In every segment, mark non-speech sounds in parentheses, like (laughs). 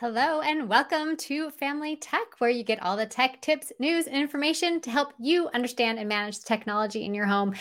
Hello, and welcome to Family Tech, where you get all the tech tips, news, and information to help you understand and manage the technology in your home.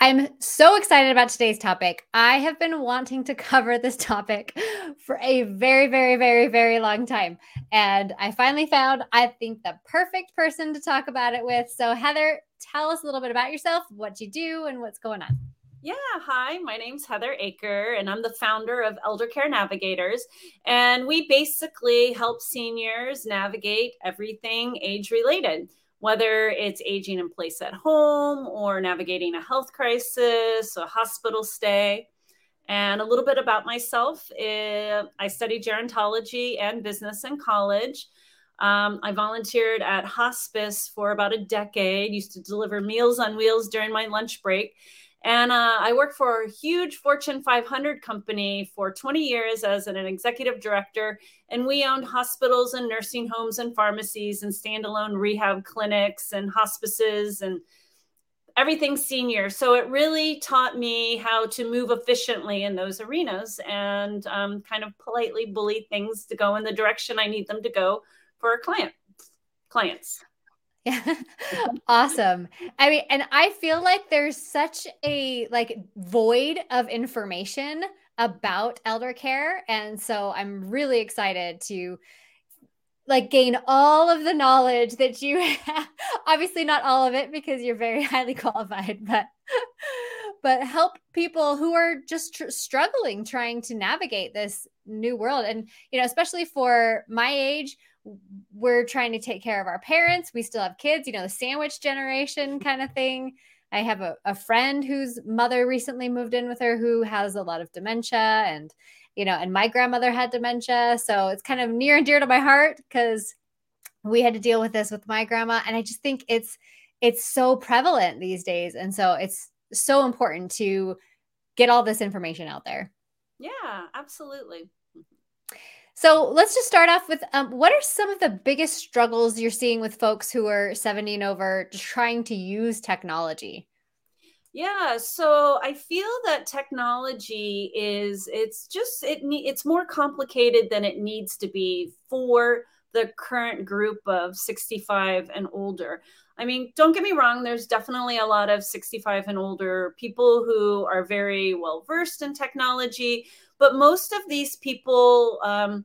I'm so excited about today's topic. I have been wanting to (laughs) cover this topic for a very, very, very, very long time. And I finally found, I think, the perfect person to talk about it with. So, Heather, tell us a little bit about yourself, what you do, and what's going on. Yeah, hi, my name's Heather Aker, and I'm the founder of Elder Care Navigators. And we basically help seniors navigate everything age related, whether it's aging in place at home or navigating a health crisis, a hospital stay. And a little bit about myself eh, I studied gerontology and business in college. Um, I volunteered at hospice for about a decade, used to deliver meals on wheels during my lunch break. And uh, I worked for a huge Fortune 500 company for 20 years as an executive director. And we owned hospitals and nursing homes and pharmacies and standalone rehab clinics and hospices and everything senior. So it really taught me how to move efficiently in those arenas and um, kind of politely bully things to go in the direction I need them to go for a client clients. Yeah. (laughs) awesome. I mean, and I feel like there's such a like void of information about elder care and so I'm really excited to like gain all of the knowledge that you (laughs) have. Obviously not all of it because you're very (laughs) highly qualified, but but help people who are just tr- struggling trying to navigate this new world and you know, especially for my age we're trying to take care of our parents. We still have kids, you know, the sandwich generation kind of thing. I have a, a friend whose mother recently moved in with her who has a lot of dementia and, you know, and my grandmother had dementia. So it's kind of near and dear to my heart because we had to deal with this with my grandma. And I just think it's, it's so prevalent these days. And so it's so important to get all this information out there. Yeah, absolutely. So let's just start off with um, what are some of the biggest struggles you're seeing with folks who are 70 and over just trying to use technology? Yeah, so I feel that technology is it's just it it's more complicated than it needs to be for the current group of 65 and older. I mean, don't get me wrong, there's definitely a lot of 65 and older people who are very well versed in technology, but most of these people, um,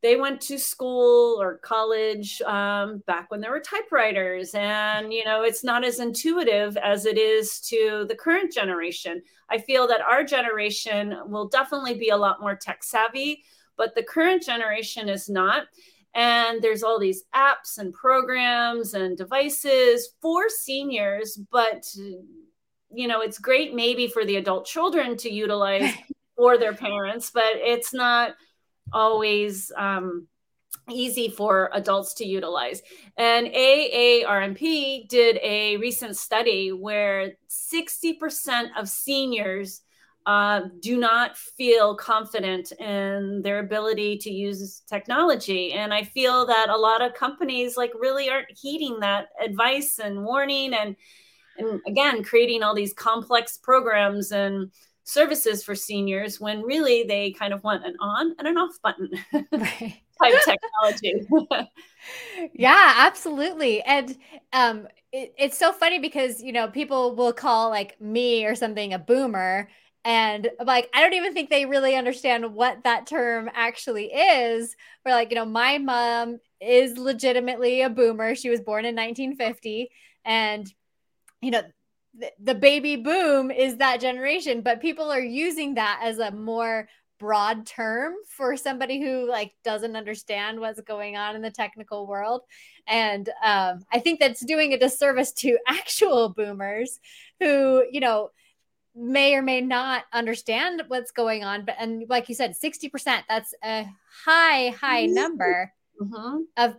they went to school or college um, back when there were typewriters and you know it's not as intuitive as it is to the current generation. I feel that our generation will definitely be a lot more tech savvy but the current generation is not and there's all these apps and programs and devices for seniors but you know it's great maybe for the adult children to utilize (laughs) for their parents, but it's not always um, easy for adults to utilize. And AARP did a recent study where 60% of seniors uh, do not feel confident in their ability to use technology. And I feel that a lot of companies like really aren't heeding that advice and warning and and again creating all these complex programs and services for seniors when really they kind of want an on and an off button (laughs) right. type technology. (laughs) yeah, absolutely. And um, it, it's so funny because, you know, people will call like me or something a boomer. And like, I don't even think they really understand what that term actually is. Where, like, you know, my mom is legitimately a boomer. She was born in 1950. And, you know, the baby boom is that generation, but people are using that as a more broad term for somebody who like doesn't understand what's going on in the technical world and um, i think that's doing a disservice to (laughs) actual boomers who you know may or may not understand what's going on but and like you said 60% that's a high high number mm-hmm. of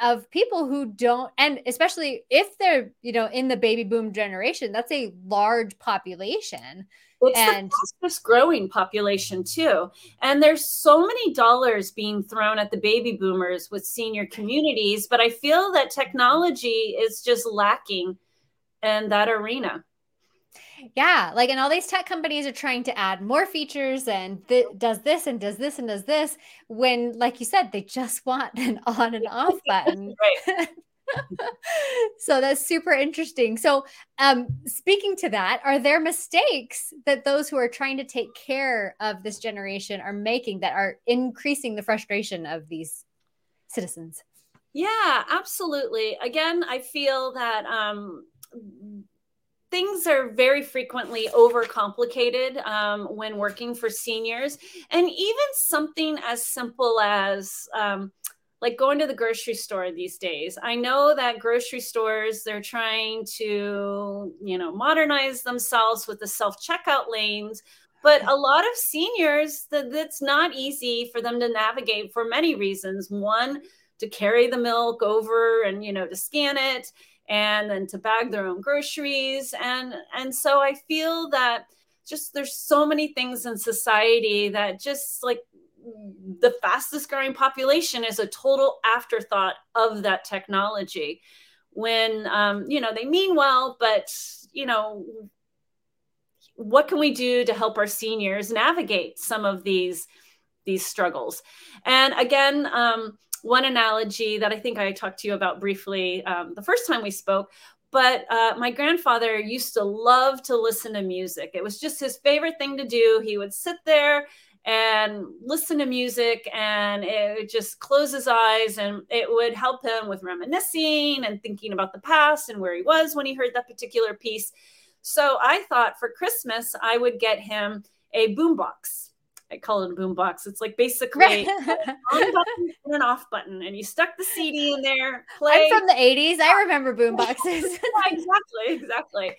of people who don't and especially if they're you know in the baby boom generation that's a large population. It's and the fastest growing population too. And there's so many dollars being thrown at the baby boomers with senior communities but i feel that technology is just lacking in that arena Yeah, like and all these tech companies are trying to add more features and th- does this and does this and does this when like you said they just (laughs) want an on and off (laughs) button. right. (laughs) so that's super interesting. So, um, speaking to that, are there mistakes that those who are trying to take care of this generation are making that are increasing the frustration of these citizens? Yeah, absolutely. Again, I feel that um, things are very frequently overcomplicated um, when working for seniors, and even something as simple as um, like going to the grocery store these days. I know that grocery stores they're trying to, you know, modernize themselves with the self-checkout lanes, but a lot of seniors that that's not easy for them to navigate for many reasons. One, to carry the milk over and you know to scan it and then to bag their own groceries. And and so I feel that just there's so many things in society that just like the fastest growing population is a total afterthought of that technology. When um, you know they mean well but you know what can we do to help our seniors navigate some of these these struggles? And again um, one analogy that i think i talked to you about briefly um, the first time we spoke but uh, my grandfather used to love to listen to music. It was just his favorite thing to do. He would sit there and listen to music and it just close his eyes and it would help him with reminiscing and thinking about the past and where he was when he heard that particular piece. So i thought for christmas i would get him a boombox I call it a boombox. It's like basically right. (laughs) on button and an off button, and you stuck the CD in there. (laughs) Play. I'm from the '80s. I remember boomboxes. (laughs) yeah, exactly, exactly.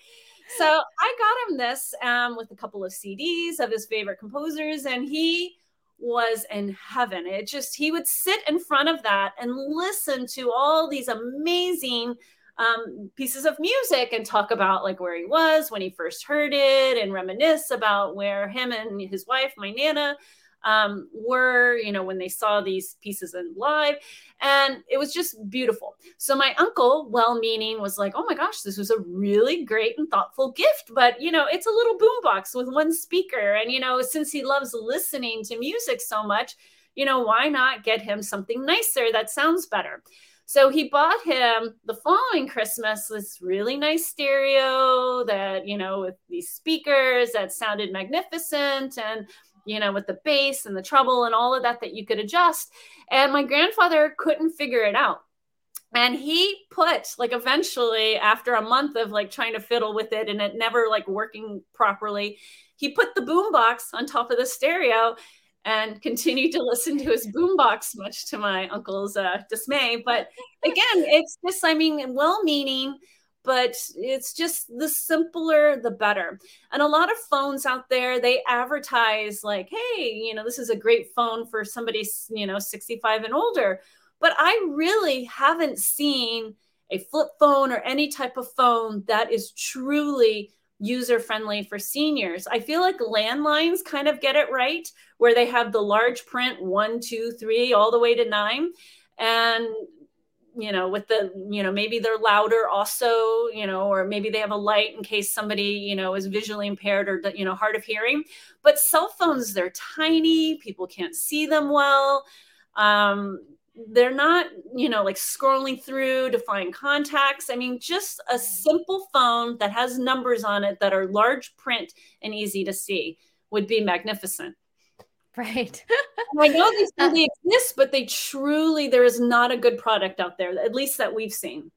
So I got him this um, with a couple of CDs of his favorite composers, and he was in heaven. It just, he would sit in front of that and listen to all these amazing um, pieces of music and talk about like where he was when he first heard it and reminisce about where him and his wife, my Nana, um, were, you know, when they saw these pieces in live. And it was just beautiful. So my uncle, well meaning, was like, oh my gosh, this was a really great and thoughtful gift. But, you know, it's a little boombox with one speaker. And, you know, since he loves listening to music so much, you know, why not get him something nicer that sounds better? So he bought him the following Christmas this really nice stereo that, you know, with these speakers that sounded magnificent and you know, with the bass and the treble and all of that that you could adjust. And my grandfather couldn't figure it out. And he put like eventually after a month of like trying to fiddle with it and it never like working properly, he put the boombox on top of the stereo and continued to listen to his boombox, much to my uncle's uh, dismay. But again, it's just, I mean, well meaning, but it's just the simpler the better and a lot of phones out there they advertise like hey you know this is a great phone for somebody you know 65 and older but i really haven't seen a flip phone or any type of phone that is truly user friendly for seniors. I feel like landlines kind of get it right, where they have the large print one, two, three, all the way to nine. And you know with the you know maybe they're louder also you know or maybe they have a light in case somebody you know is visually impaired or you know hard of hearing but cell phones they're tiny people can't see them well um, they're not you know like scrolling through to find contacts i mean just a simple phone that has numbers on it that are large print and easy to see would be magnificent Right. (laughs) I know these really uh, exist, but they truly, there is not a good product out there, at least that we've seen.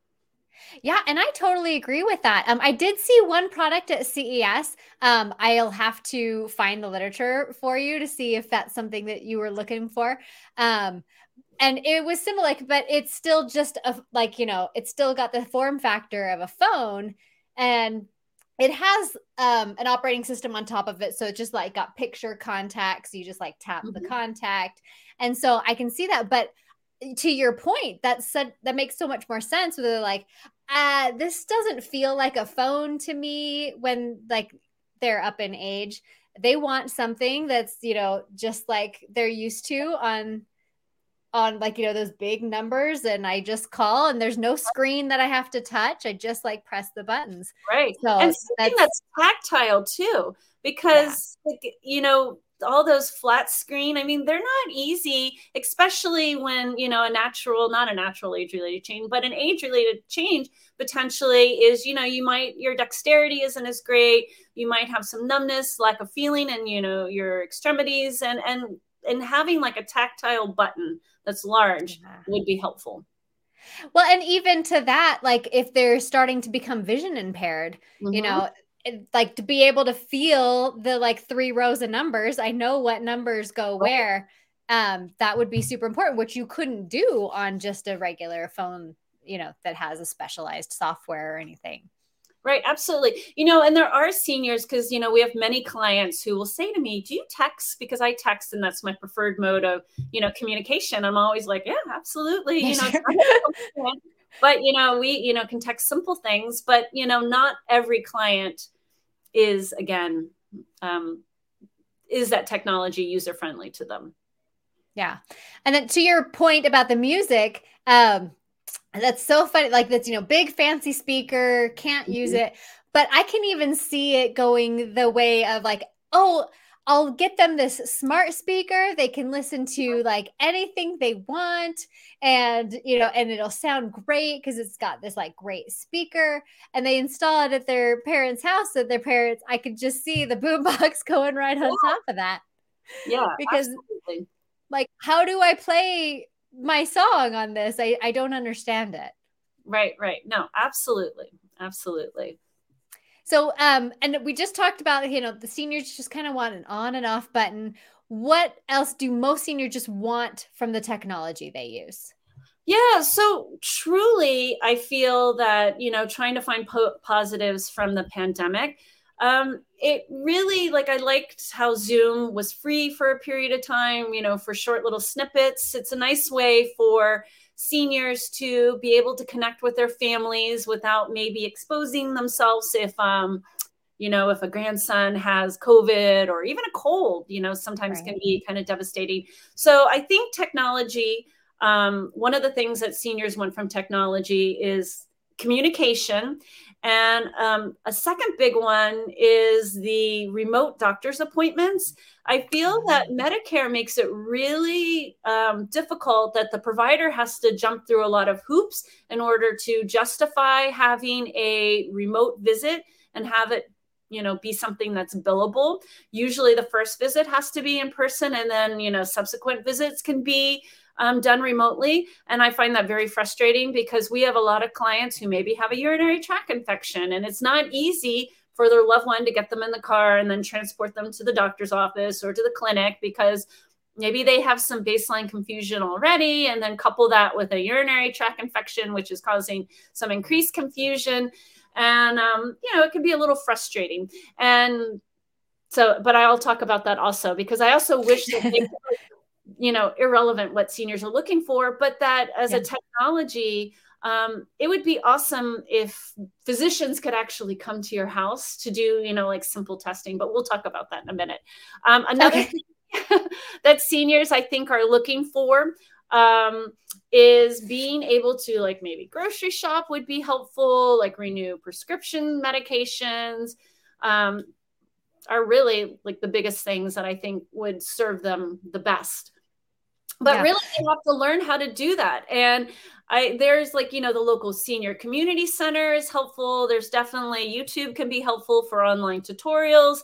Yeah, and I totally agree with that. Um, I did see one product at CES. Um, I'll have to find the literature for you to see if that's something that you were looking for. Um, and it was similar, like, but it's still just a like you know, it's still got the form factor of a phone, and it has um, an operating system on top of it. So it just like got picture contacts. You just like tap mm-hmm. the contact. And so i can see that but to your point that said that makes so much more sense where they're like uh this doesn't feel like a phone to me when like they're up in age. They want something that's you know just like they're used to on on like you know those big numbers and I just call and there's no screen that I have to touch. I just like press the buttons. Right. So and something that's, that's tactile too, because yeah. like, you know, all those flat screen i mean they're not easy especially when you know a natural not a natural age related change but an age related change potentially is you know you might your dexterity isn't as great you might have some numbness lack of feeling and you know your extremities and and and having like a tactile button that's large yeah. would be helpful well and even to that like if they're starting to become vision impaired mm-hmm. you know like to be able to feel the like three rows of numbers i know what numbers go where um that would be super important which you couldn't do on just a regular phone you know that has a specialized software or anything right absolutely. You know and there are seniors because you know we have many clients who will say to me do you text? Because i text and that's my preferred mode of you know communication. I'm always like yeah absolutely you know (laughs) but you know we you know can text simple things but you know not every client is again um, is that technology user friendly to them. Yeah. And then to your point about the music um that's so funny like that's you know big fancy speaker can't mm-hmm. use it but i can even see it going the way of like oh I'll get them this smart speaker. They can listen to like anything they want and you know and it'll sound great because it's got this like great speaker and they install it at their parents' house so their parents I could just see the boombox (laughs) going right on top of that. Yeah. because absolutely. like how do I play my song on this? I I don't understand it. Right, right. No, absolutely. Absolutely. So, um, and we just talked about, you know, the seniors just kind of want an on and off button. What else do most seniors just want from the technology they use? Yeah, so truly, I feel that, you know, trying to find po- positives from the pandemic, um, it really, like, I liked how Zoom was free for a period of time, you know, for short little snippets. It's a nice way for, seniors to be able to connect with their families without maybe exposing themselves if um you know if a grandson has covid or even a cold you know sometimes right. can be kind of devastating so i think technology um, one of the things that seniors want from technology is communication and um, a second big one is the remote doctor's appointments. I feel that. Medicare makes it really um, difficult that the provider has to jump through a lot of hoops in order to justify having a remote visit and have it you know be something that's billable usually the first visit has to be in person and then you know subsequent visits can be um, done remotely. And I find that very frustrating because we have a lot of clients who maybe have a urinary tract infection and it's not easy for their loved one to get them in the car and then transport them to the doctor's office or to the clinic because maybe they have some baseline confusion already and then couple that with a urinary tract infection which is causing some increased confusion and um, you know it can be a little frustrating and so but i'll talk about that also because i also wish that they (laughs) you know irrelevant what seniors are looking for but that as yeah. a technology um, it would be awesome if physicians could actually come to your house to do you know like simple testing but we'll talk about that in a minute um, another okay. thing (laughs) that seniors i think are looking for um, is being able to like maybe grocery shop would be helpful like renew prescription medications um, are really like the biggest things that i think would serve them the best but yeah. really they have to learn how to do that. And i there's like you know the local senior community center is helpful. There's definitely youtube can be helpful for online tutorials.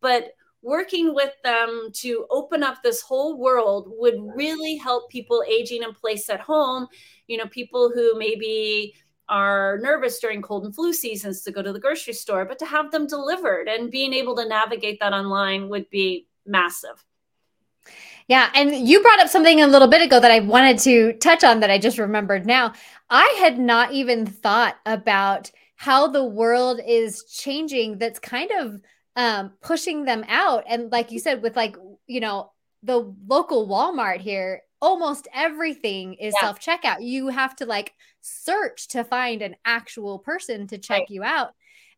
But working with them to open up this whole world would really help people aging in place at home. You know people who maybe are nervous during cold and flu seasons to go to the grocery store but to have them delivered and being able to navigate that online would be massive yeah. And you brought up something a little bit ago that I wanted to touch on that I just remembered now. I had not even thought about how the world is changing that's kind of um, pushing them out. And like you said, with like, you know, the local Walmart here, almost everything is yeah. self checkout. You have to like search to find an actual person to check right. you out.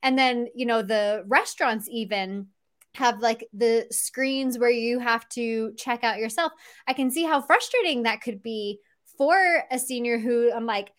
And then, you know, the restaurants even have like the screens where you have to check out yourself. I can see how frustrating that could be for a senior who I'm like,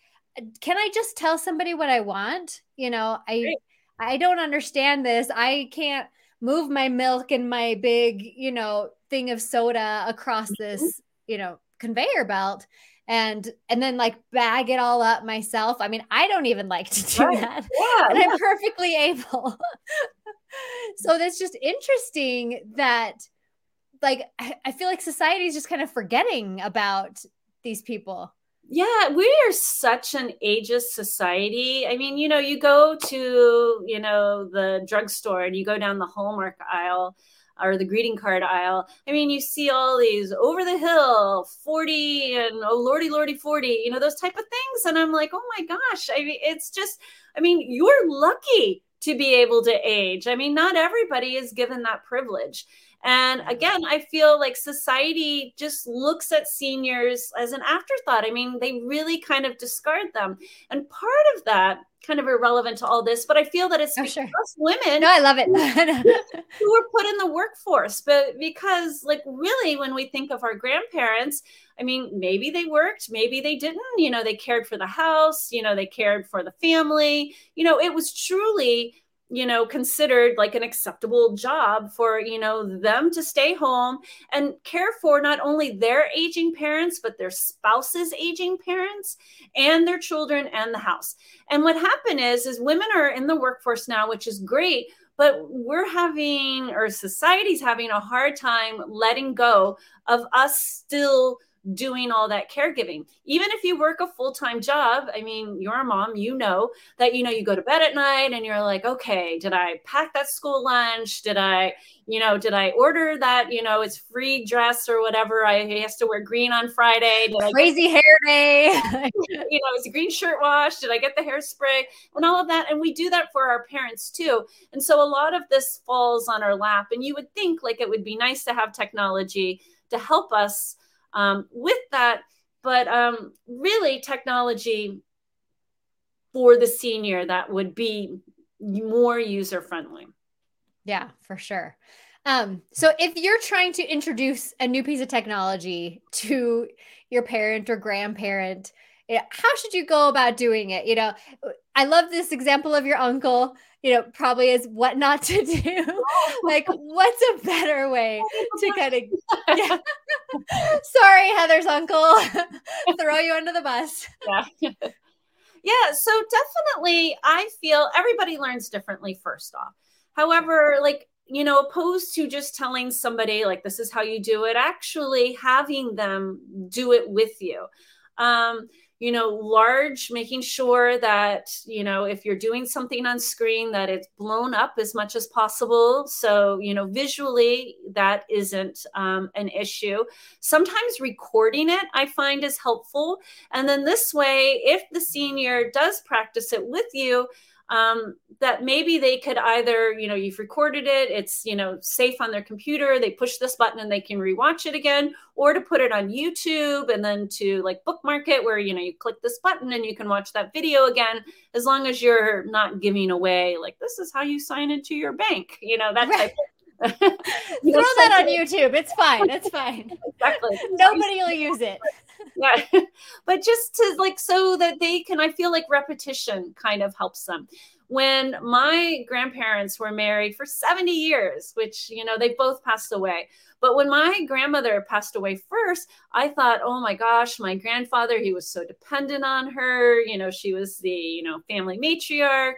can I just tell somebody what I want? You know, I right. I don't understand this. I can't move my milk and my big, you know, thing of soda across mm-hmm. this, you know, conveyor belt and and then like bag it all up myself. I mean, I don't even like to do right. that. Yeah, and yeah. I'm perfectly able. (laughs) so that's just interesting that like I feel like society is just kind of forgetting about these people. Yeah, we are such an ageist society. I mean, you know, you go to, you know, the drugstore and you go down the Hallmark aisle or the greeting card aisle. I mean, you see all these over the hill 40 and oh lordy lordy 40, you know, those type of things and I'm like, "Oh my gosh, I mean, it's just I mean, you're lucky to be able to age. I mean, not everybody is given that privilege. And again, I feel like society just looks at seniors as an afterthought. I mean, they really kind of discard them. And part of that, kind of irrelevant to all this, but I feel that it's oh, because sure. women. No, I love it. (laughs) who were put in the workforce. But because, like, really, when we think of our grandparents, I mean, maybe they worked, maybe they didn't. You know, they cared for the house, you know, they cared for the family. You know, it was truly you know considered like an acceptable job for you know them to stay home and care for not only their aging parents but their spouses aging parents and their children and the house. And what happened is is women are in the workforce now which is great but we're having or society's having a hard time letting go of us still doing all that caregiving. Even if you work a full-time job, I mean, you're a mom, you know that you know you go to bed at night and you're like, okay, did I pack that school lunch? Did I, you know, did I order that, you know, it's free dress or whatever. I has to wear green on Friday. Did Crazy hair day. (laughs) you know, it's a green shirt wash. Did I get the hairspray and all of that? And we do that for our parents too. And so a lot of this falls on our lap. And you would think like it would be nice to have technology to help us um, with that. But um, really, technology for the senior that would be more user friendly. Yeah, for sure. Um, so if you're trying to introduce a new piece of technology to your parent or grandparent, how should you go about doing it? You know, I love this example of your uncle you know, probably is what not to do. (laughs) like, what's a better way (laughs) to kind of, (laughs) yeah. sorry, Heather's uncle, throw you under the bus. Yeah. Yeah. So definitely, I feel everybody learns differently, first off. However, like, you know, opposed to just telling somebody, like, this is how you do it, actually having them do it with you. Um, you know large making sure that you know if you're doing something on screen that it's blown up as much as possible. So you know visually that isn't um, an issue. Sometimes recording it i find is helpful. And then this way if the senior does practice it with you um, that maybe they could either, you know, you've recorded it, it's, you know, safe on their computer, they push this button and they can rewatch it again, or to put it on YouTube and then to like bookmark it where, you know, you click this button and you can watch that video again, as long as you're not giving away, like, this is how you sign into your bank, you know, that right. type of (laughs) Throw that on YouTube. It's fine. It's fine. (laughs) exactly. (laughs) Nobody will use it. yeah. But just to like so that they can I feel like repetition kind of helps them. When my grandparents were married for 70 years, which you know, they both passed away. But when my grandmother passed away first, I thought, "Oh my gosh, my grandfather, he was so dependent on her, you know, she was the, you know, family matriarch."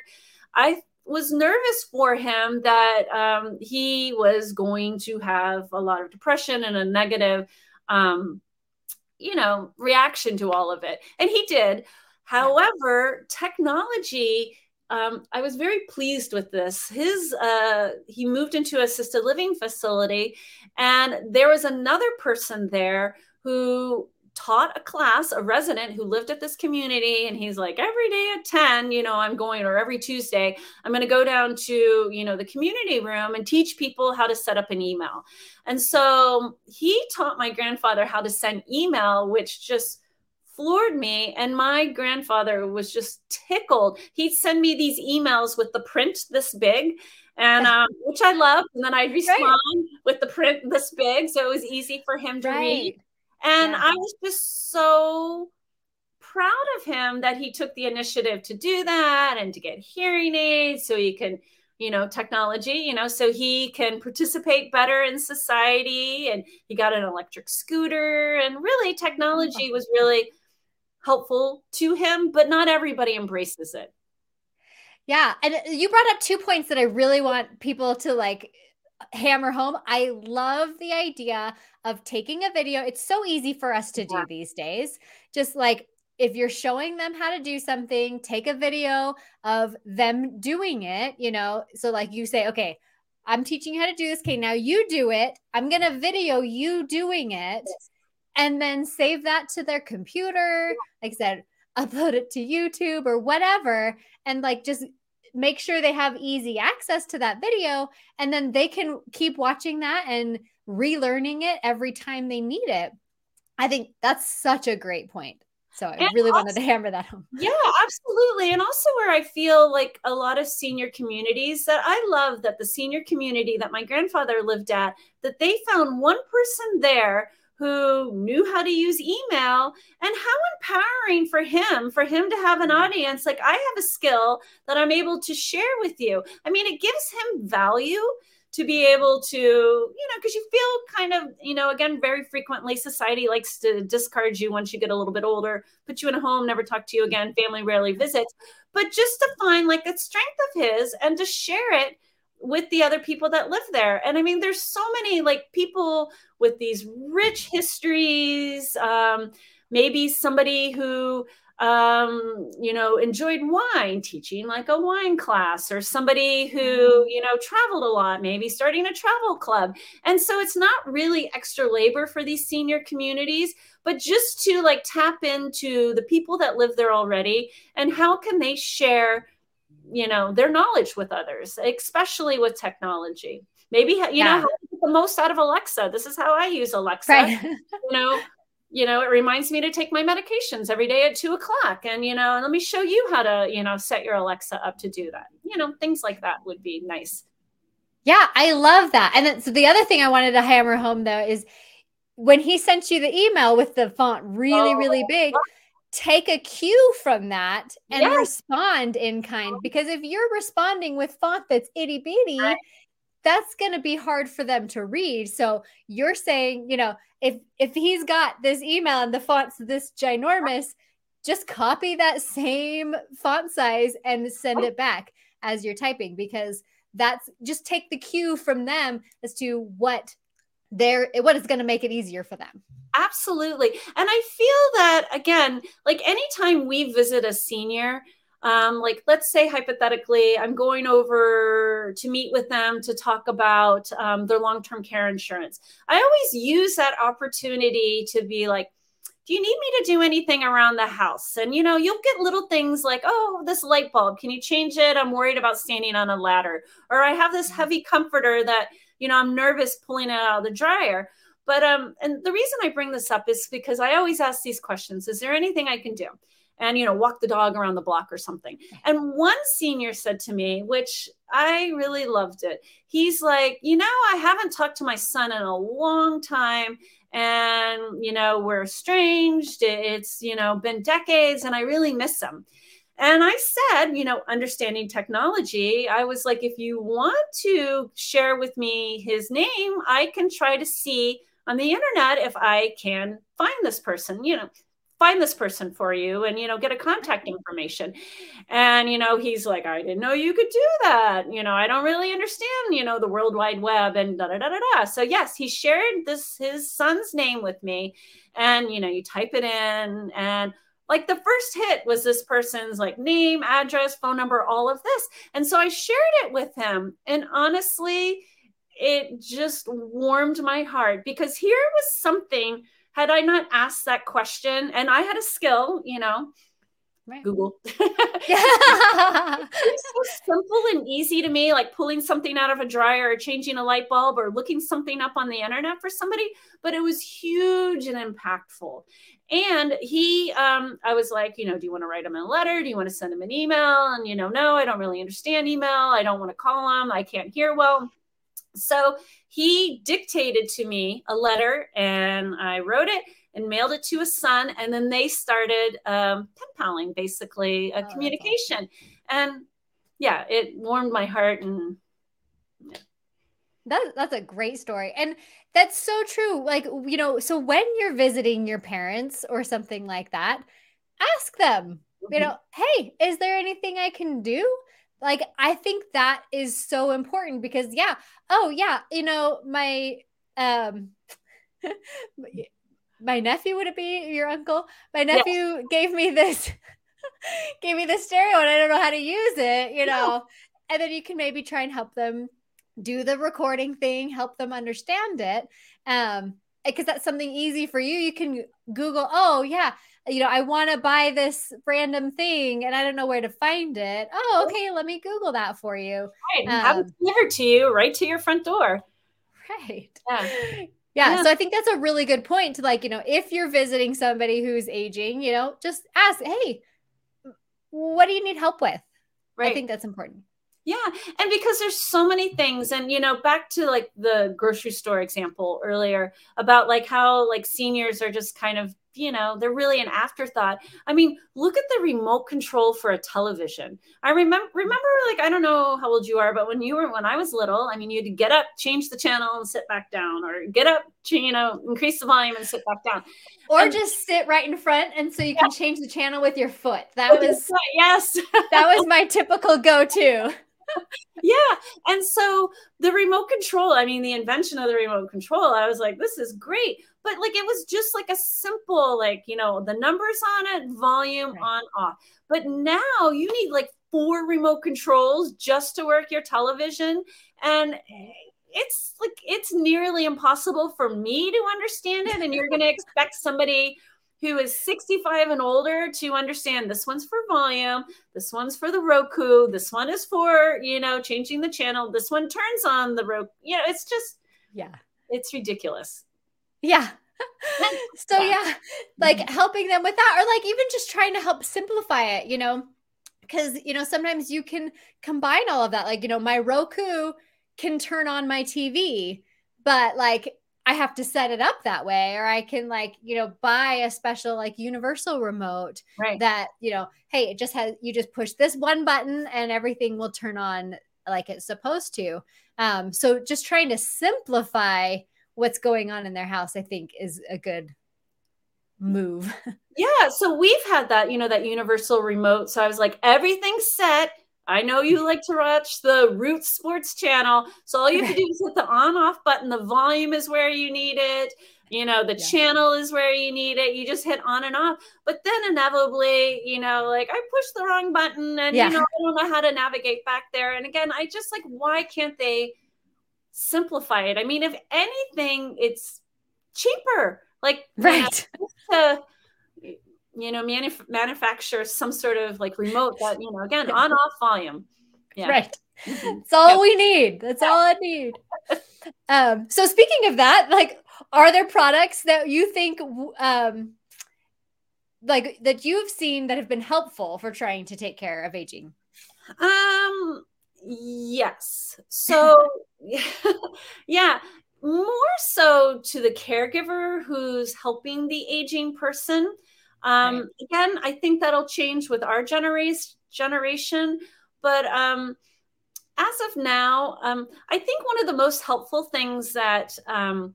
I was nervous for him that um, he was going to have a lot of depression and a negative, um, you know, reaction to all of it. And he did. However, technology, um, I was very pleased with this. His, uh, he moved into assisted living facility, and there was another person there who taught a class, a resident who lived at this community, and he's like, every day at 10, you know, I'm going, or every Tuesday, I'm going to go down to, you know, the community room and teach people how to set up an email. And so he taught my grandfather how to send email, which just floored me. And my grandfather was just tickled. He'd send me these emails with the print this big and (laughs) um, which I loved. And then I'd respond right. with the print this big, so it was easy for him to right. read. And yeah. I was just so proud of him that he took the initiative to do that and to get hearing aids so he can you know technology you know so he can participate better in society. And he got an electric scooter. And really technology was really helpful to him but not everybody embraces it. Yeah. And you brought up two points that i really want people to like hammer home i love the idea of taking a video it's so easy for us to do these days just like if you're showing them how to do something, take a video of them doing it, you know. So, like you say, okay, I'm teaching you how to do this. Okay, now you do it. I'm going to video you doing it and then save that to their computer. Like I said, upload it to YouTube or whatever. And like just make sure they have easy access to that video. And then they can keep watching that and relearning it every time they need it. I think that's such a great point. So I and really also, wanted to hammer that home. (laughs) Yeah, absolutely. And also where I feel like a lot of senior communities that I love that the senior community that my grandfather lived at, that they found one person there who knew how to use email and how empowering for him for him to have an audience like i have a skill that i'm able to share with you i mean it gives him value to be able to, you know, because you feel kind of, you know, again, very frequently society likes to discard you once you get a little bit older, put you in a home, never talk to you again, family rarely visits. But just to find like a strength of his and to share it with the other people that live there. And I mean, there's so many like people with these rich histories. Um, maybe somebody who um, you know, enjoyed wine, teaching like a wine class, or somebody who, mm-hmm. you know, traveled a lot, maybe starting a travel club. And so it's not really extra labor for these senior communities, but just to like tap into the people that live there already and how can they share, you know, their knowledge with others, especially with technology. Maybe, you yeah. know, how get the most out of Alexa. This is how I use Alexa. Right. (laughs) you know, you know, it reminds me to take my medications every day at two o'clock. And, you know, let me show you how to, you know, set your Alexa up to do that. You know, things like that would be nice. Yeah, I love that. And then, so the other thing I wanted to hammer home though is when he sent you the email with the font really, oh, really big, take a cue from that and yes. respond in kind. Because if you're responding with font that's itty bitty, right that's going to be hard for them to read. So you're saying, you know, if if he's got this email and the font's this ginormous, just copy that same font size and send oh. it back as you're typing because that's just take the cue from them as to what they're what is going to make it easier for them. Absolutely. And I feel that again, like anytime we visit a senior, um, like let's say hypothetically i'm going over to meet with them to talk about um, their long-term care insurance. I always use that opportunity to be like do you need me to do anything around the house? And you know you'll get little things like oh this light bulb can you change it? I'm worried about standing on a ladder. Or i have this mm-hmm. heavy comforter that you know i'm nervous pulling it out of the dryer but um and the reason i bring this up is because i always ask these questions is there anything i can do? And you know walk the dog around the block or something. (laughs) And one senior said to me which i really loved it he's like you know i haven't talked to my son in a long time and you know we're estranged it's you know been decades and i really miss him. And I said, you know, understanding technology, I was like, if you want to share with me his name, I can try to see on the internet if I can find this person. You know, find this person for you and you know get a contact mm-hmm. information. And you know he's like i didn't know you could do that. You know i don't really understand you know the world wide web and da da da da da. So yes he shared this his son's name with me and you know you type it in and like the first hit was this person's like name address phone number all of this. And so i shared it with him. And honestly it just warmed my heart because here was something had I not asked that question and I had a skill, you know, Right. Google. (laughs) (laughs) it's so simple and easy to me, like pulling something out of a dryer or changing a light bulb or looking something up on the internet for somebody, but it was huge and impactful. And he, um, I was like, you know, do you want to write him a letter? Do you want to send him an email? And, you know, no, I don't really understand email. I don't want to call him. I can't hear well. So he dictated to me a letter and I wrote it and mailed it to his son. And then they started um, pen paling, basically, a oh, communication. And yeah, it warmed my heart. And yeah. That, that's a great story. And that's so true. Like, you know, so when you're visiting your parents or something like that, ask them, mm-hmm. you know, hey, is there anything I can do? Like, I think that is so important because, yeah, oh, yeah, you know, my, um, (laughs) my nephew would it be your uncle? My nephew yes. gave me this, (laughs) gave me the stereo and I don't know how to use it, you know, no. and then you can maybe try and help them do the recording thing, help them understand it. Um, because that's something easy for you. You can Google, oh, yeah, you know, I want to buy this random thing and I don't know where to find it. Oh, okay, let me Google that for you. Right. Um, have it delivered to you right to your front door. Right. Yeah. yeah. Yeah. So I think that's a really good point to like, you know, if you're visiting somebody who's aging, you know, just ask, hey, what do you need help with? Right. I think that's important. Yeah. And because there's so many things. And, you know, back to like the grocery store example earlier about like how like seniors are just kind of, you know, they're really an afterthought. I mean, look at the remote control for a television. I remember, remember, like, I don't know how old you are, but when you were, when I was little, I mean, you had to get up, change the channel and sit back down, or get up, you know, increase the volume and sit back down. Or and, just sit right in front. And so you yeah. can change the channel with your foot. That was, yes, (laughs) that was my typical go to yeah. And so the remote control, I mean, the invention of the remote control, I was like, this is great. But like, it was just like a simple, like, you know, the numbers on it, volume right. on, off. But now you need like four remote controls just to work your television. And it's like, it's nearly impossible for me to understand it. And you're going (laughs) to expect somebody who is 65 and older to understand this one's for volume, this one's for the Roku, this one is for, you know, changing the channel, this one turns on the Roku. You know, it's just, yeah, it's ridiculous. Yeah. (laughs) so, yeah, like mm-hmm. helping them with that, or like even just trying to help simplify it, you know, because, you know, sometimes you can combine all of that. Like, you know, my Roku can turn on my TV, but like I have to set it up that way, or I can like, you know, buy a special like universal remote right. that, you know, hey, it just has you just push this one button and everything will turn on like it's supposed to. Um, so just trying to simplify what's going on in their house, I think is a good move. (laughs) yeah. So we've had that, you know, that universal remote. So I was like, everything's set I know you like to watch the Root Sports channel. So all you have to do is hit the on off button. The volume is where you need it. You know, the yeah. channel is where you need it. You just hit on and off. But then inevitably, you know, like I pushed the wrong button and, yeah. you know, I don't know how to navigate back there. And again, I just like, why can't they simplify it? I mean, if anything, it's cheaper. Like, right. You know, you know, manuf- manufacture some sort of like remote that, you know, again, on off volume. Yeah. Right. Mm-hmm. That's all we need. That's all I need. um, so speaking of that, like, are there products that you think, um, like that you've seen that have been helpful for trying to take care of aging? Um, yes. So, (laughs) yeah, more so to the caregiver who's helping the aging person. Um, right. Again, I think that'll change with our generation. Generation, but um, as of now, um, I think one of the most helpful things that um,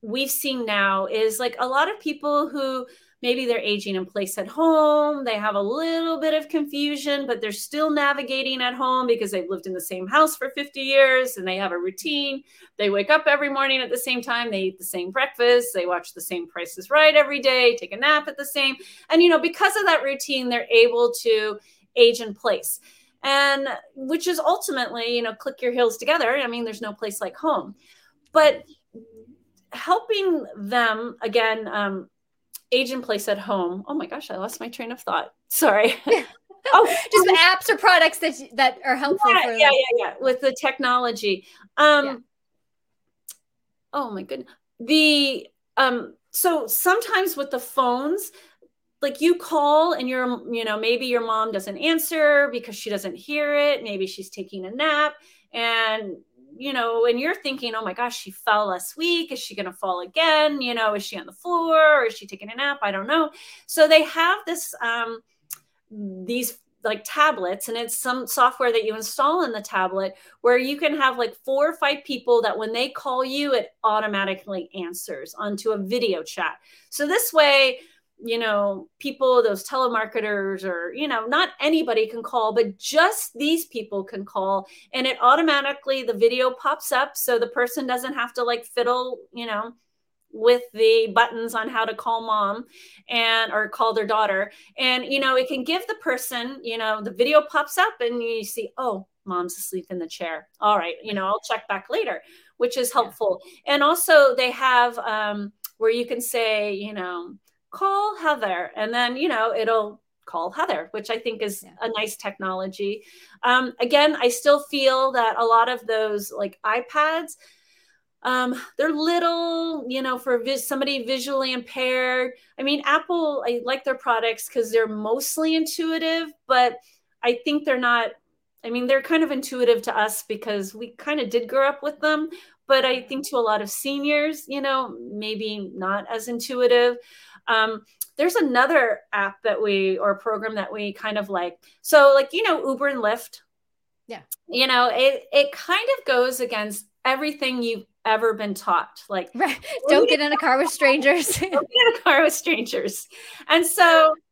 we've seen now is like a lot of people who maybe they're aging in place at home. They have a little bit of confusion but they're still navigating at home because they've lived in the same house for 50 years and they have a routine. They wake up every morning at the same time. They eat the same breakfast. They watch the same prices right every day take a nap at the same. And you know because of that routine they're able to age in place. And which is ultimately you know click your heels together. I mean there's no place like home. But helping them again um, age in place at home. Oh my gosh, I lost my train of thought. Sorry. (laughs) (laughs) oh, just apps or products that that are helpful. Yeah, yeah, yeah, yeah, with the technology. Um, yeah. Oh my goodness. The um, so sometimes with the phones, like you call and you're, you know, maybe your mom doesn't answer because she doesn't hear it. Maybe she's taking a nap, and you know, and you're thinking, oh my gosh, she fell last week. Is she going to fall again? You know, is she on the floor or is she taking a nap? I don't know. So they have this, um, these like tablets and it's some software that you install in the tablet where you can have like four or five people that when they call you it automatically answers onto a video chat so this way you know people those telemarketers or you know not anybody can call but just these people can call and it automatically the video pops up so the person doesn't have to like fiddle you know with the buttons on how to call mom and or call their daughter. And you know it can give the person you know the video pops up and you see oh mom's asleep in the chair. All right you know i'll check back later which is helpful. Yeah. and also they have um where you can say you know call heather and then you know it'll call heather which i think is yeah. a nice technology um again i still feel that a lot of those like ipads um, they're little, you know, for vis- somebody visually impaired. I mean, Apple, I like their products because they're mostly intuitive, but I think they're not. I mean, they're kind of intuitive to us because we kind of did grow up with them, but I think to a lot of seniors, you know, maybe not as intuitive. Um, there's another app that we or program that we kind of like. So, like you know, Uber and Lyft. Yeah. You know, it it kind of goes against everything you've ever been taught. Like, right. don't get in a car with (laughs) strangers. don't get in a car with strangers. And so, (laughs)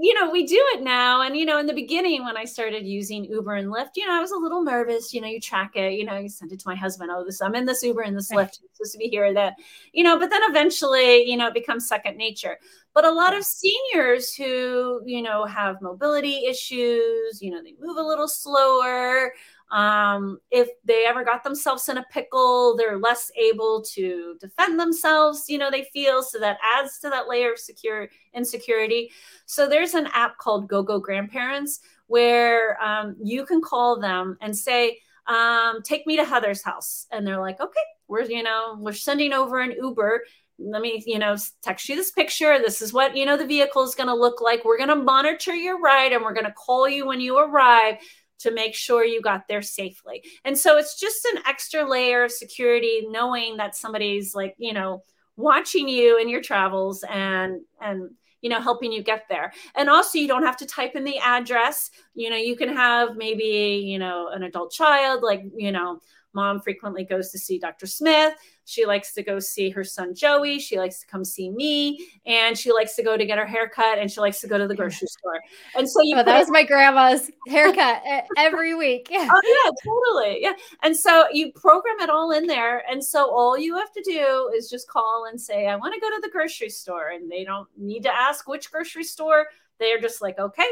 you know, we do it now. And, you know, in the beginning, when I started using Uber and Lyft, you know, I was a little nervous. You know, you track it, you know, you send it to my husband. Oh, this, I'm in this Uber and this right. Lyft. I'm supposed to be here, that, you know, but then eventually, you know, it becomes second nature. But a lot of seniors who, you know, have mobility issues, you know, they move a little slower, um, if they ever got themselves in a pickle, they're less able to defend themselves, you know, they feel. So that adds to that layer of secure insecurity. So there's an app called GoGo Grandparents where um, you can call them and say, um, take me to Heather's house. And they're like, okay, we're, you know, we're sending over an Uber let me you know text you this picture this is what you know the vehicle is going to look like we're going to monitor your ride and we're going to call you when you arrive to make sure you got there safely. And so it's just an extra layer of security knowing that somebody's like, you know, watching you in your travels and and you know helping you get there. And also you don't have to type in the address. You know you can have maybe you know an adult child like you know mom frequently goes to see dr smith she likes to go see her son Joey. She likes to come see me, and she likes to go to get her haircut, and she likes to go to the grocery store. And so you. Oh, that was my grandma's haircut every week. Yeah. (laughs) Oh yeah, totally. Yeah, and so you program it all in there, and so all you have to do is just call and say, "I want to go to the grocery store," and they don't need to ask which grocery store. They are just like, "Okay."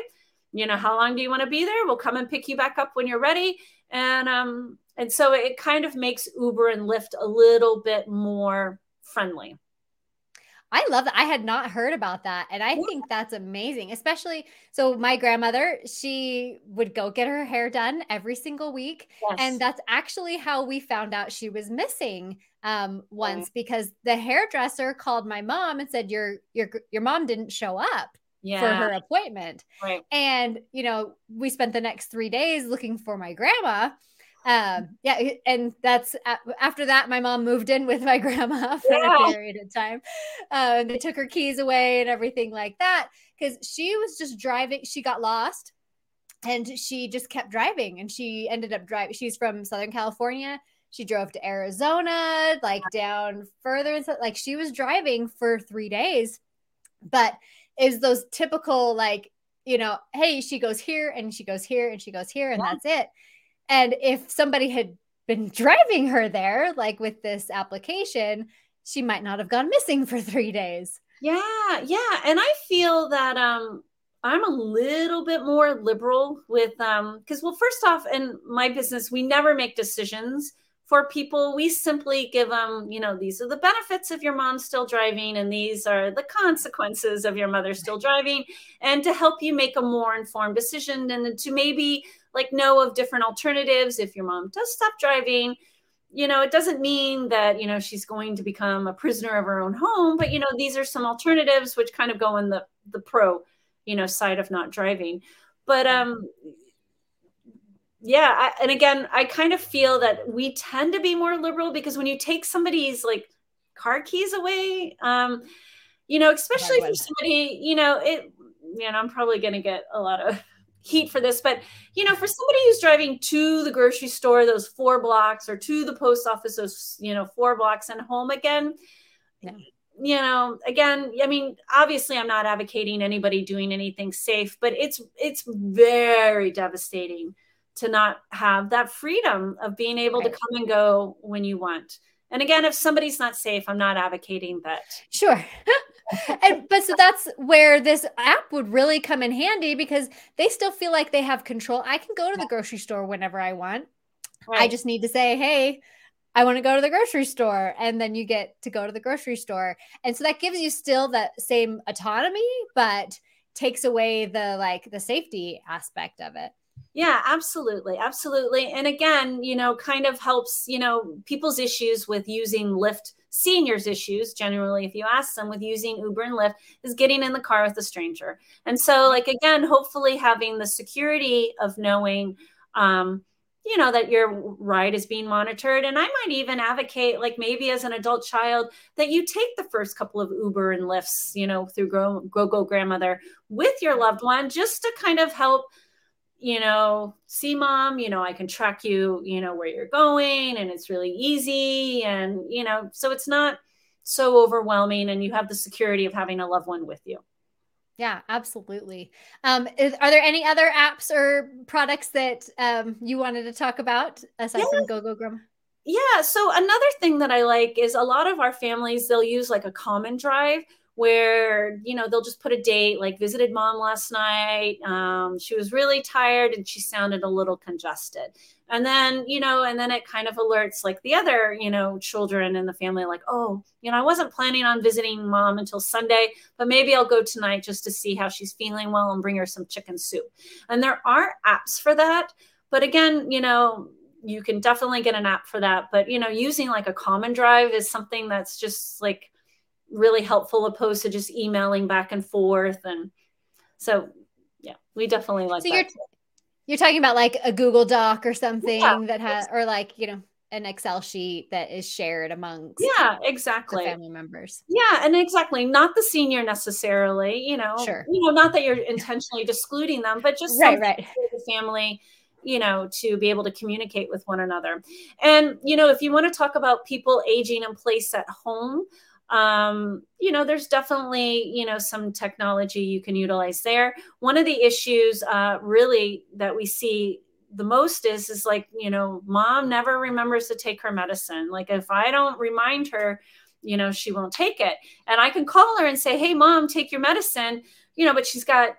You know, how long do you want to be there? We'll come and pick you back up when you're ready. And um, and so it kind of makes Uber and Lyft a little bit more friendly. I love that. I had not heard about that. And I yeah. think that's amazing, especially. So, my grandmother, she would go get her hair done every single week. Yes. And that's actually how we found out she was missing um, once right. because the hairdresser called my mom and said, Your, your, your mom didn't show up. Yeah. For her appointment. Right. And, you know, we spent the next three days looking for my grandma um yeah and that's after that my mom moved in with my (laughs) grandma for yeah. a period of time uh, and they took her keys away and everything like that because she was just driving she got lost and she just kept driving and she ended up driving she's from southern california she drove to arizona like down further and so, like she was driving for three days but is those typical like you know hey she goes here and she goes here and she goes here and yeah. that's it and if somebody had been driving her there, like with this application, she might not have gone missing for three days. Yeah, yeah. And I feel that um I'm a little bit more liberal with um because well, first off, in my business, we never make decisions for people, we simply give them, you know, these are the benefits of your mom still driving, and these are the consequences of your mother still driving, and to help you make a more informed decision and to maybe like know of different alternatives if your mom does stop driving. You know, it doesn't mean that, you know, she's going to become a prisoner of her own home, but, you know, these are some alternatives which kind of go in the, the pro, you know, side of not driving. But, um, yeah I, and again i kind of feel that we tend to be more liberal because when you take somebody's like car keys away um you know especially for somebody you know it you know i'm probably going to get a lot of (laughs) heat for this but you know for somebody who's driving to the grocery store those four blocks or to the post office those you know four blocks and home again yeah. you know again i mean obviously i'm not advocating anybody doing anything safe but it's it's very devastating to not have that freedom of being able right. to come and go when you want. And again, if somebody's not safe, I'm not advocating that. Sure. (laughs) and but so that's where this app would really come in handy because they still feel like they have control. I can go to the grocery store whenever I want. Right. I just need to say, "Hey, I want to go to the grocery store." And then you get to go to the grocery store. And so that gives you still that same autonomy, but takes away the like the safety aspect of it. Yeah, absolutely. Absolutely. And again, you know, kind of helps, you know, people's issues with using Lyft, seniors' issues, generally, if you ask them with using Uber and Lyft, is getting in the car with a stranger. And so, like, again, hopefully having the security of knowing, um, you know, that your ride is being monitored. And I might even advocate, like, maybe as an adult child, that you take the first couple of Uber and Lyfts, you know, through Go Go Grandmother with your loved one, just to kind of help you know, see mom, you know, I can track you, you know, where you're going and it's really easy. And, you know, so it's not so overwhelming and you have the security of having a loved one with you. Yeah, absolutely. Um, is, are there any other apps or products that um, you wanted to talk about aside yeah. from Go Go Yeah. So another thing that I like is a lot of our families they'll use like a common drive where you know they'll just put a date like visited mom last night um, she was really tired and she sounded a little congested. And then you know and then it kind of alerts like the other you know children in the family like oh you know i wasn't planning on visiting mom until sunday but maybe i'll go tonight just to see how she's feeling. Well and bring her some chicken soup. And there are apps for that but again you know you can definitely get an app for that. But you know using like a common drive is something that's just like really helpful opposed to just emailing back and forth. And so yeah we definitely like so that. you're you're talking about like a google doc or something yeah. that has or like you know an excel sheet that is shared amongst yeah exactly. family members. Yeah and exactly. Not the senior necessarily you know. Sure. You know not that you're intentionally excluding them but just right right. the family you know to be able to communicate with one another. And you know if you want to talk about people aging in place at home um, you know, there's definitely, you know, some technology you can utilize there. One of the issues uh, really that we see the most is is like, you know, mom never remembers to take her medicine. Like if I don't remind her, you know, she won't take it. And I can call her and say, "Hey mom, take your medicine." You know, but she's got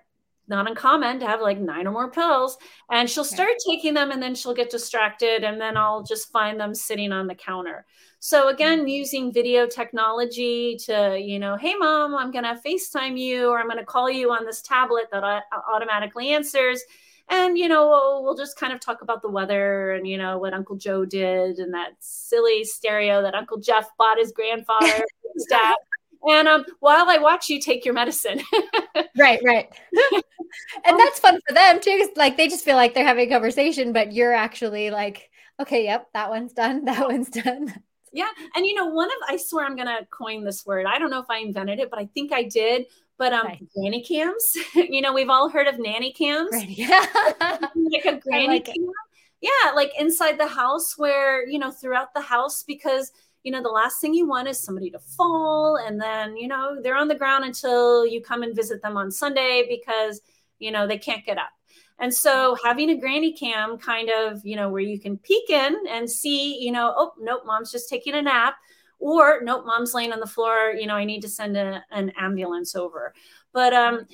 not uncommon to have like nine or more pills and she'll start taking them and then she'll get distracted and then I'll just find them sitting on the counter. So again, using video technology to, you know, hey mom, I'm going to FaceTime you or I'm going to call you on this tablet that automatically answers. And, you know, we'll, we'll just kind of talk about the weather and, you know, what Uncle Joe did and that silly stereo that Uncle Jeff bought his grandfather. (laughs) his and um, while I watch you take your medicine. (laughs) right, right. and um, that's fun for them too. Cause, Like they just feel like they're having a conversation, but you're actually like, okay, yep, that one's done. (laughs) That one's done. Yeah. And you know, one of I swear I'm gonna coin this word. I don't know if I invented it, but I think I did. But um okay. nanny cams. (laughs) you know, we've all heard of nanny cams. Right. Yeah. (laughs) like a granny like cam. It. Yeah, like inside the house where, you know, throughout the house because you know, the last thing you want is somebody to fall and then, you know, they're on the ground until you come and visit them on Sunday because, you know, they can't get up. And so having a granny cam kind of, you know, where you can peek in and see, you know, oh, nope, mom's just taking a nap. Or nope, mom's laying on the floor, you know, I need to send a, an ambulance over. But um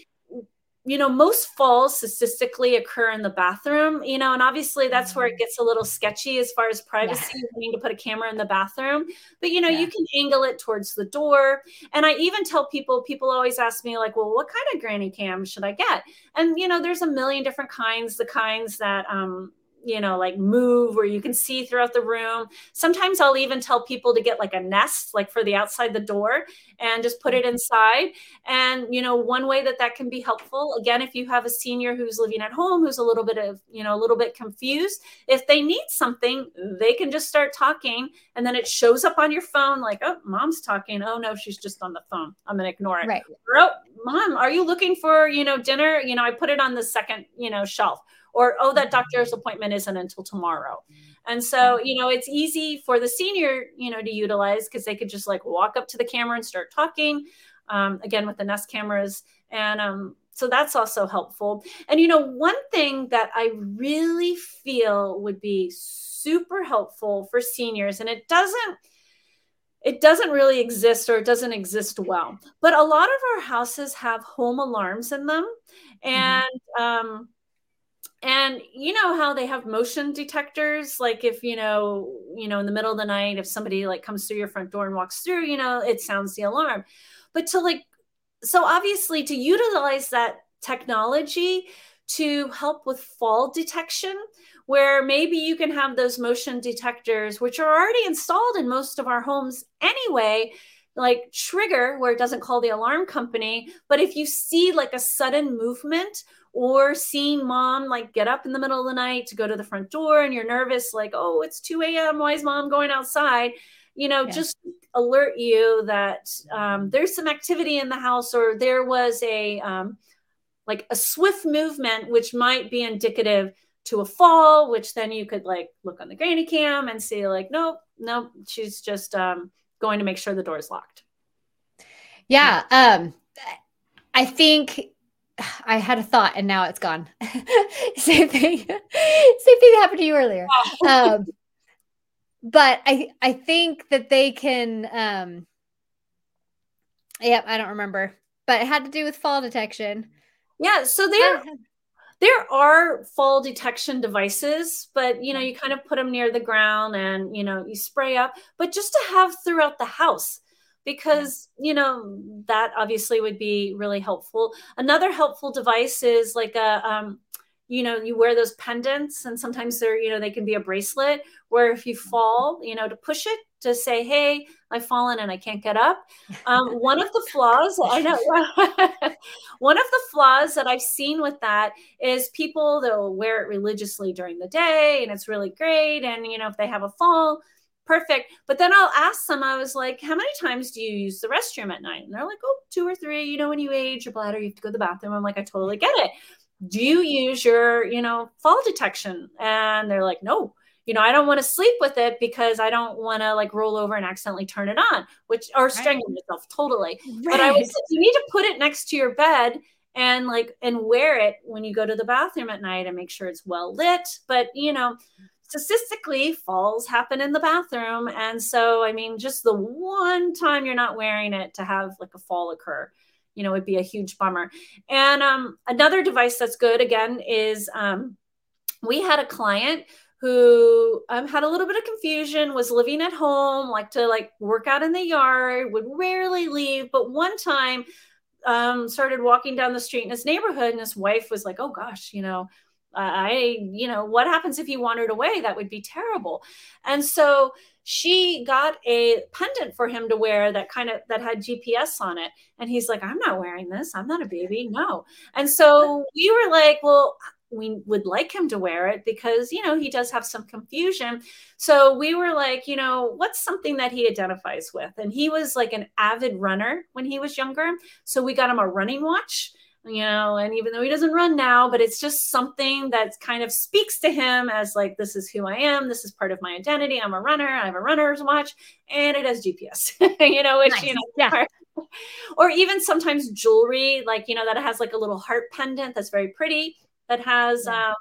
you know, most falls statistically occur in the bathroom, you know, and obviously that's where it mm. gets a little sketchy as far as privacy, yeah. needing to put a camera in the bathroom. But, you know, yeah. you can angle it towards the door. And I even tell people, people always ask me, like, well, what kind of granny cam should I get? And, you know, there's a million different kinds, the kinds that, um, you know, like move where you can see throughout the room. Sometimes I'll even tell people to get like a nest, like for the outside the door, and just put it inside. And, you know, one way that that can be helpful, again, if you have a senior who's living at home who's a little bit of, you know, a little bit confused, if they need something, they can just start talking and then it shows up on your phone like, oh, mom's talking. Oh, no, she's just on the phone. I'm going to ignore it. Right. Or, oh, mom, are you looking for, you know, dinner? You know, I put it on the second, you know, shelf or oh that doctor's appointment isn't until tomorrow. And so you know it's easy for the senior you know to utilize because they could just like walk up to the camera and start talking um, again with the nest cameras. And um, so that's also helpful. And you know one thing that i really feel would be super helpful for seniors and it doesn't it doesn't really exist or it doesn't exist well but a lot of our houses have home alarms in them. Mm-hmm. and mm-hmm. um, and you know how they have motion detectors? Like if you know you know in the middle of the night if somebody like comes through your front door and walks through you know it sounds the alarm. But to like so obviously to utilize that technology to help with fall detection where maybe you can have those motion detectors which are already installed in most of our homes anyway like trigger where it doesn't call the alarm company. But if you see like a sudden movement or seeing mom like get up in the middle of the night to go to the front door and you're nervous like oh it's 2 a.m why is mom going outside? You know yeah. just alert you that um, there's some activity in the house or there was a um, like a swift movement which might be indicative to a fall which then you could like look on the granny cam and see like nope nope she's just um, going to make sure the door is locked. Yeah um i think I had a thought and now it's gone. (laughs) same thing. (laughs) same thing happened to you earlier. (laughs) Um, but I I think that they can um yeah, I don't remember. But it had to do with fall detection. Yeah, so there there are fall detection devices, but you know, you kind of put them near the ground and you know, you spray up, but just to have throughout the house because you know that obviously would be really helpful. Another helpful device is like a um, you know you wear those pendants and sometimes they're you know they can be a bracelet where if you fall you know to push it to say hey i've fallen and i can't get up. Um, one of the flaws i know (laughs) one of the flaws that i've seen with that is people they'll wear it religiously during the day and it's really great and you know if they have a fall perfect. But then I'll ask them, I was like, how many times do you use the restroom at night? And they're like, oh, two or three. You know, when you age your bladder, you have to go to the bathroom. I'm like, I totally get it. Do you use your, you know, fall detection? And they're like, no. You know, I don't want to sleep with it because I don't want to like roll over and accidentally turn it on, which or strangle right. myself totally. Right. But I was you need to put it next to your bed and like and wear it when you go to the bathroom at night and make sure it's well lit. But you know, statistically falls happen in the bathroom. And so i mean just the one time you're not wearing it to have like a fall occur you know would be a huge bummer. And um, another device that's good again is um, we had a client who um, had a little bit of confusion was living at home like to like work out in the yard would rarely leave. But one time um, started walking down the street in his neighborhood and his wife was like oh gosh you know I, you know, what happens if you wandered away? That would be terrible. And so she got a pendant for him to wear that kind of that had GPS on it. And he's like, I'm not wearing this. I'm not a baby. No. And so we were like, well, we would like him to wear it because you know he does have some confusion so we were like you know what's something that he identifies with and he was like an avid runner when he was younger so we got him a running watch you know, and even though he doesn't run now, but it's just something that kind of speaks to him as like, this is who I am. This is part of my identity. I'm a runner. I have a runner's watch and it has GPS, (laughs) you know, which, nice. you know, yeah. (laughs) or even sometimes jewelry, like, you know, that has like a little heart pendant that's very pretty that has, yeah. um,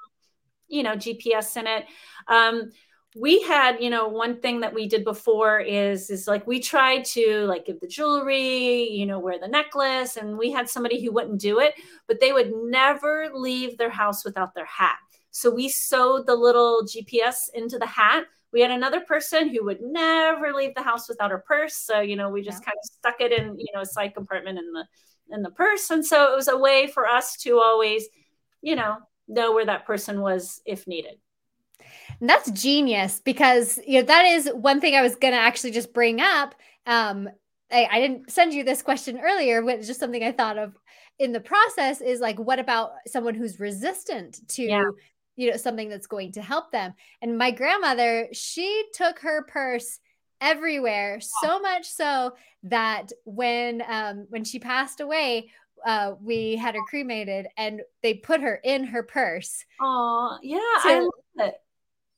you know, GPS in it. Um, we had you know one thing that we did before is is like we tried to like give the jewelry you know wear the necklace and we had somebody who wouldn't do it but they would never leave their house without their hat. So we sewed the little gps into the hat. We had another person who would never leave the house without her purse so you know we just yeah. kind of stuck it in you know a side compartment in the in the purse and so it was a way for us to always you know know where that person was if needed that's genius because you know that is one thing I was gonna actually just bring up. Um, I, I didn't send you this question earlier, but it's just something I thought of in the process is like, what about someone who's resistant to yeah. you know something that's going to help them? And my grandmother, she took her purse everywhere so much so that when um when she passed away uh we had her cremated and they put her in her purse oh yeah to, i love it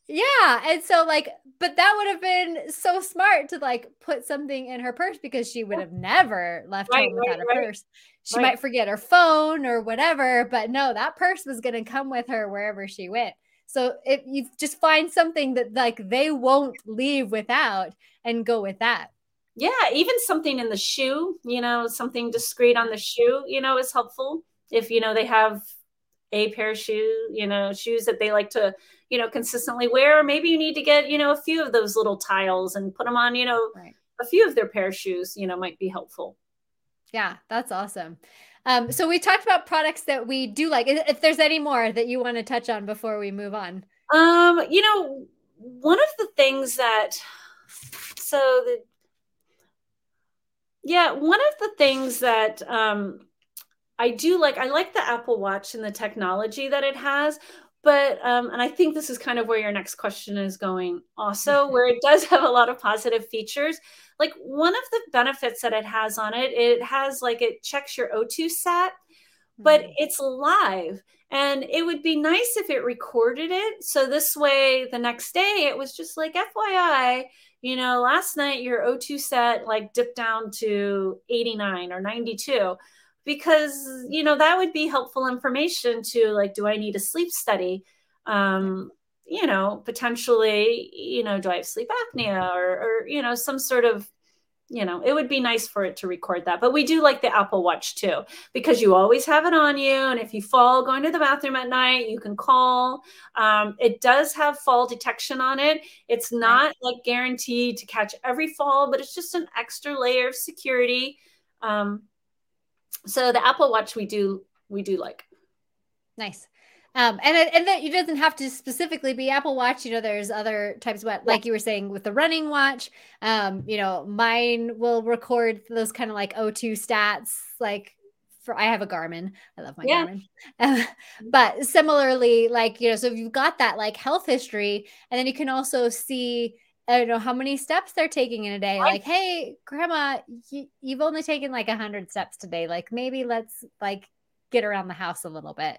yeah. And so, like, but that would have been so smart to like put something in her purse because she would have never left right, home without right, a right. purse. She might forget her phone or whatever, but no, that purse was going to come with her wherever she went. So if you just find something that like they won't leave without and go with that. Yeah, even something in the shoe, you know, something discreet on the shoe, you know, is helpful. If you know they have a pair of shoes, you know, shoes that they like to, you know, consistently wear. Or maybe you need to get, you know, a few of those little tiles and put them on, you know, right. a few of their pair of shoes, you know, might be helpful. Yeah, that's awesome. Um, so we talked about products that we do like. If there's any more that you want to touch on before we move on. Um, you know, one of the things that so the yeah, one of the things that um I do like I like the Apple Watch and the technology that it has, but um, and I think this is kind of where your next question is going also, where it does have a lot of positive features. Like one of the benefits that it has on it, it has like it checks your O2 sat, but mm-hmm. it's live. And it would be nice if it recorded it. So this way, the next day, it was just like, FYI, you know, last night your O2 sat like dipped down to 89 or 92 because you know that would be helpful information to like do i need a sleep study? Um you know potentially you know do i have sleep apnea or or you know some sort of you know it would be nice for it to record that. But we do like the apple watch too because you always have it on you and if you fall going to the bathroom at night you can call. Um, it does have fall detection on it. It's not like guaranteed to catch every fall but it's just an extra layer of security. Um, so the apple watch we do we do like nice um, and and that it doesn't have to specifically be Apple Watch. You know, there's other types, but like you were saying with the running watch, um, you know, mine will record those kind of like O2 stats. Like for I have a Garmin, I love my yeah. Garmin. (laughs) but similarly, like you know, so if you've got that like health history, and then you can also see I don't know how many steps they're taking in a day. Like, hey, grandma, you, you've only taken like a hundred steps today. Like, maybe let's like get around the house a little bit.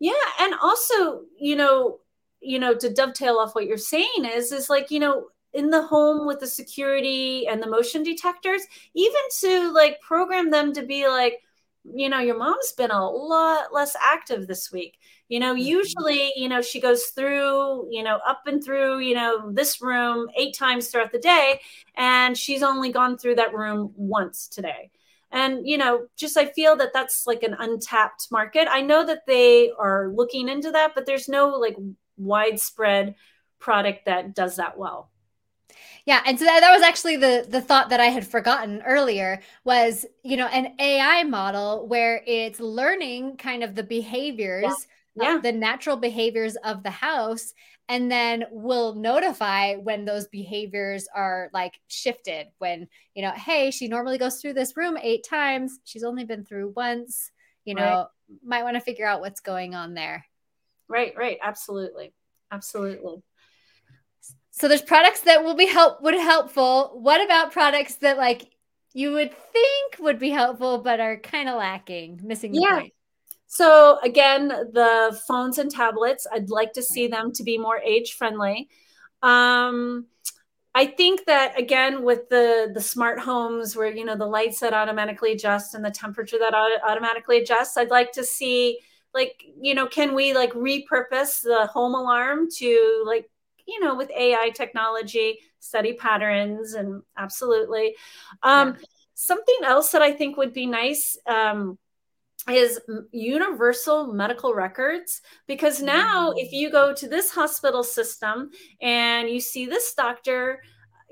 Yeah, and also, you know, you know, to dovetail off what you're saying is, is like, you know, in the home with the security and the motion detectors, even to like program them to be like, you know, your mom's been a lot less active this week. You know mm-hmm. usually you know she goes through you know up and through you know this room eight times throughout the day and she's only gone through that room once today. And you know just i feel that that's like an untapped market. I know that they are looking into that but there's no like widespread product that does that well yeah, and so that, that was actually the the thought that I had forgotten earlier was, you know, an AI model where it's learning kind of the behaviors yeah. Yeah. the natural behaviors of the house and then we'll notify when those behaviors are like shifted. When you know hey she normally goes through this room eight times. She's only been through once. You know right. might want to figure out what's going on there. Right right. Absolutely. Absolutely so there's products that will be help would helpful what about products that like you would think would be helpful but are kind of lacking missing the yeah. point so again, the phones and tablets, I'd like to see them to be more age friendly. Um, I think that again with the the smart homes where you know the lights that automatically adjust and the temperature that automatically adjusts, I'd like to see like you know can we like repurpose the home alarm to like you know, with AI technology, study patterns, and absolutely. Um, yeah. Something else that I think would be nice. Um, is universal medical records because now if you go to this hospital system and you see this doctor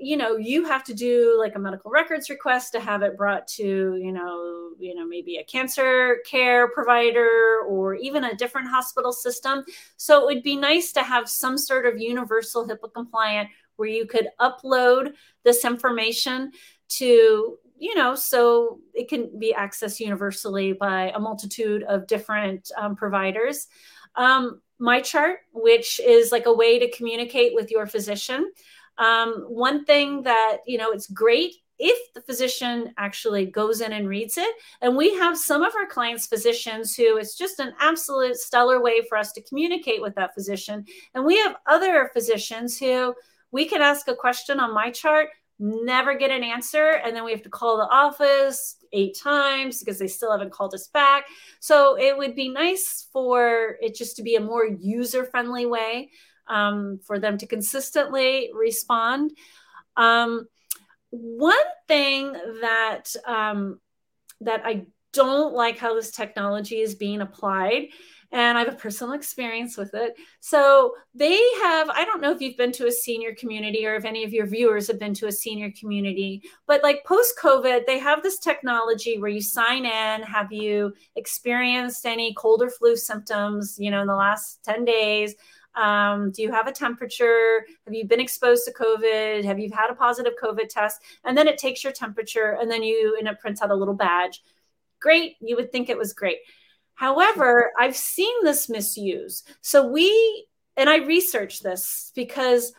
you know you have to do like a medical records request to have it brought to you know you know maybe a cancer care provider or even a different hospital system. So it would be nice to have some sort of universal hipaa compliant where you could upload this information to you know so it can be accessed universally by a multitude of different um, providers. Um, MyChart which is like a way to communicate with your physician um, one thing that, you know, it's great if the physician actually goes in and reads it. And we have some of our clients' physicians who it's just an absolute stellar way for us to communicate with that physician. And we have other physicians who we can ask a question on my chart, never get an answer, and then we have to call the office eight times because they still haven't called us back. So it would be nice for it just to be a more user friendly way um, for them to consistently respond. Um, one thing that um, that I don't like how this technology is being applied and I have a personal experience with it. So they have, I don't know if you've been to a senior community or if any of your viewers have been to a senior community, but like post COVID, they have this technology where you sign in. Have you experienced any cold or flu symptoms, you know, in the last 10 days? Um, do you have a temperature? Have you been exposed to COVID? Have you had a positive COVID test? And then it takes your temperature and then you, and it prints out a little badge. Great. You would think it was great. However, I've seen this misuse. So we, and I researched this because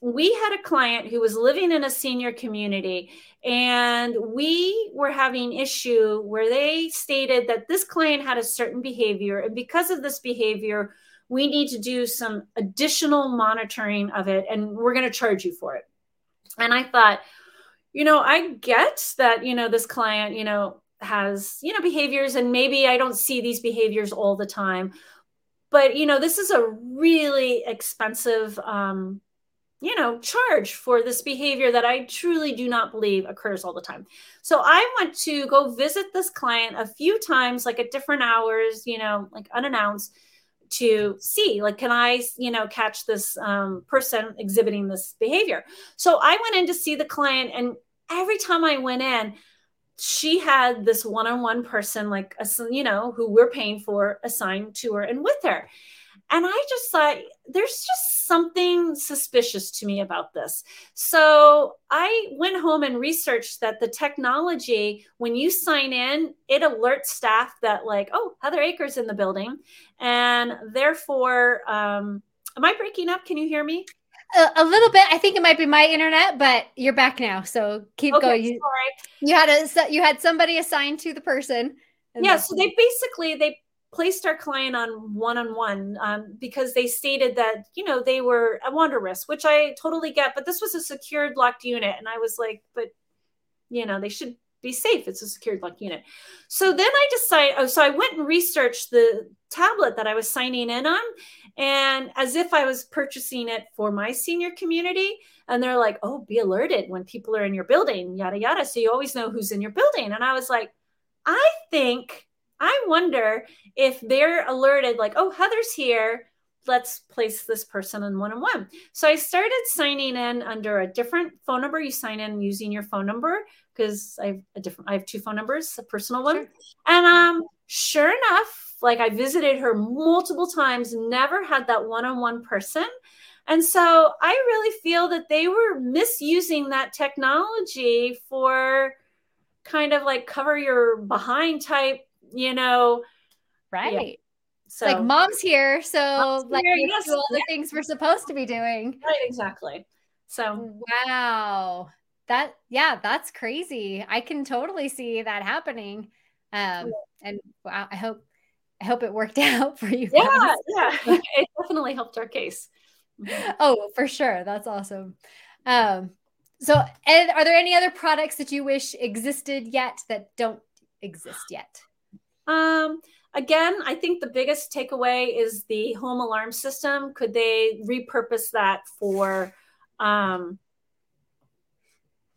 we had a client who was living in a senior community and we were having issue where they stated that this client had a certain behavior and because of this behavior we need to do some additional monitoring of it and we're going to charge you for it. And I thought, you know, I get that, you know, this client, you know, has, you know, behaviors and maybe I don't see these behaviors all the time. But, you know, this is a really expensive um you know, charge for this behavior that I truly do not believe occurs all the time. So I went to go visit this client a few times, like at different hours, you know, like unannounced to see like can i you know catch this um, person exhibiting this behavior? So i went in to see the client and every time i went in she had this one-on-one person like a, you know who we're paying for assigned to her and with her. And I just thought there's just something suspicious to me about this. So I went home and researched that the technology, when you sign in, it alerts staff that, like, oh, Heather Akers in the building. And therefore, um, am I breaking up? Can you hear me? A, little bit. I think it might be my internet, but you're back now. So keep okay, going. You, sorry. you had a you had somebody assigned to the person. Yeah. So they basically they placed our client on one-on-one um, because they stated that you know they were a wander risk which i totally get but this was a secured locked unit and i was like but you know they should be safe. It's a secured locked unit. So then i decided oh so i went and researched the tablet that i was signing in on and as if i was purchasing it for my senior community and they're like oh be alerted when people are in your building yada yada. So you always know who's in your building. And i was like i think I wonder if they're alerted, like, oh, Heather's here. Let's place this person in one on one. So I started signing in under a different phone number. You sign in using your phone number because I have a different, I have two phone numbers, a personal one. Sure. And um, sure enough, like I visited her multiple times, never had that one on one person. And so I really feel that they were misusing that technology for kind of like cover your behind type you know. Right. Yeah. So like mom's here, so mom's like here, yes, do all the yeah. things we're supposed to be doing. Right, exactly. So wow. That yeah, that's crazy. I can totally see that happening. Um and wow, I hope I hope it worked (laughs) out for you. Yeah, guys. yeah. (laughs) It definitely helped our case. Mm-hmm. Oh, for sure. That's awesome. Um, so and are there any other products that you wish existed yet that don't exist yet? Um, again, I think the biggest takeaway is the home alarm system. Could they repurpose that for, um,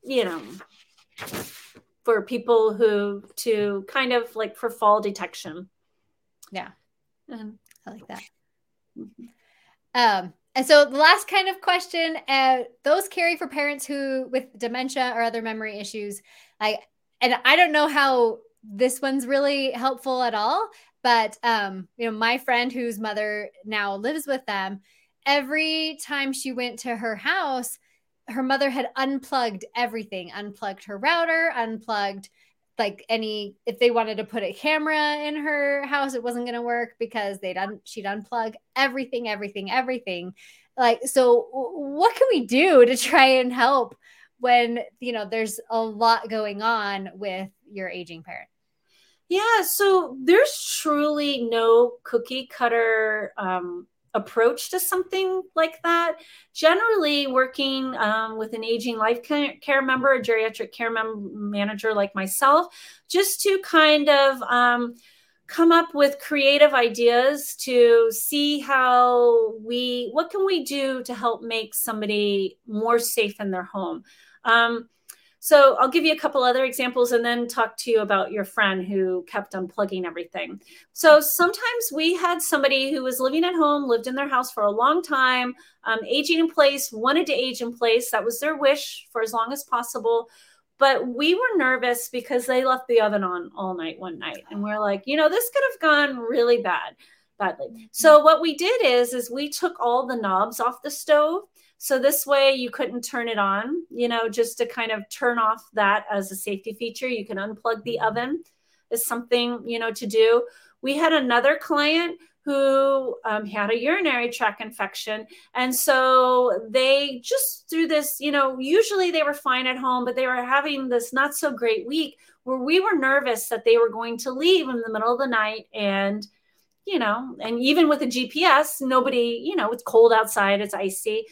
you know, for people who to kind of like for fall detection? Yeah, um, I like that. Mm-hmm. Um, and so the last kind of question, uh, those carry for parents who with dementia or other memory issues, like, and I don't know how this one's really helpful at all, but um, you know, my friend whose mother now lives with them, every time she went to her house, her mother had unplugged everything, unplugged her router, unplugged like any if they wanted to put a camera in her house it wasn't going to work because they'd un, she'd unplug everything everything everything. Like so what can we do to try and help when you know there's a lot going on with your aging parent yeah so there's truly no cookie cutter um, approach to something like that. Generally, working um, with an aging life care member, a geriatric care mem- manager like myself, just to kind of um, come up with creative ideas to see how we, what can we do to help make somebody more safe in their home. Um, so I'll give you a couple other examples and then talk to you about your friend who kept unplugging everything. So sometimes we had somebody who was living at home, lived in their house for a long time, um, aging in place, wanted to age in place. That was their wish for as long as possible. But we were nervous because they left the oven on all night one night. And we're like, you know, this could have gone really bad badly. So what we did is is we took all the knobs off the stove so this way you couldn't turn it on, you know, just to kind of turn off that as a safety feature. You can unplug the oven is something, you know, to do. We had another client who um, had a urinary tract infection. And so they just through this, you know, usually they were fine at home, but they were having this not so great week where we were nervous that they were going to leave in the middle of the night and you know, and even with a GPS, nobody, you know, it's cold outside, it's icy.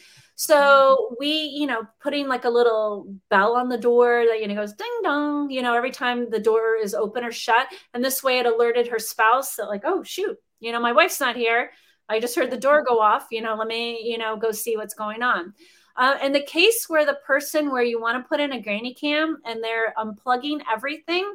So we, you know, putting like a little bell on the door that, you know, goes ding dong, you know, every time the door is open or shut. And this way it alerted her spouse that, like, oh, shoot, you know, my wife's not here. I just heard the door go off, you know, let me, you know, go see what's going on. Uh, the case where the person where you want to put in a granny cam and they're unplugging everything,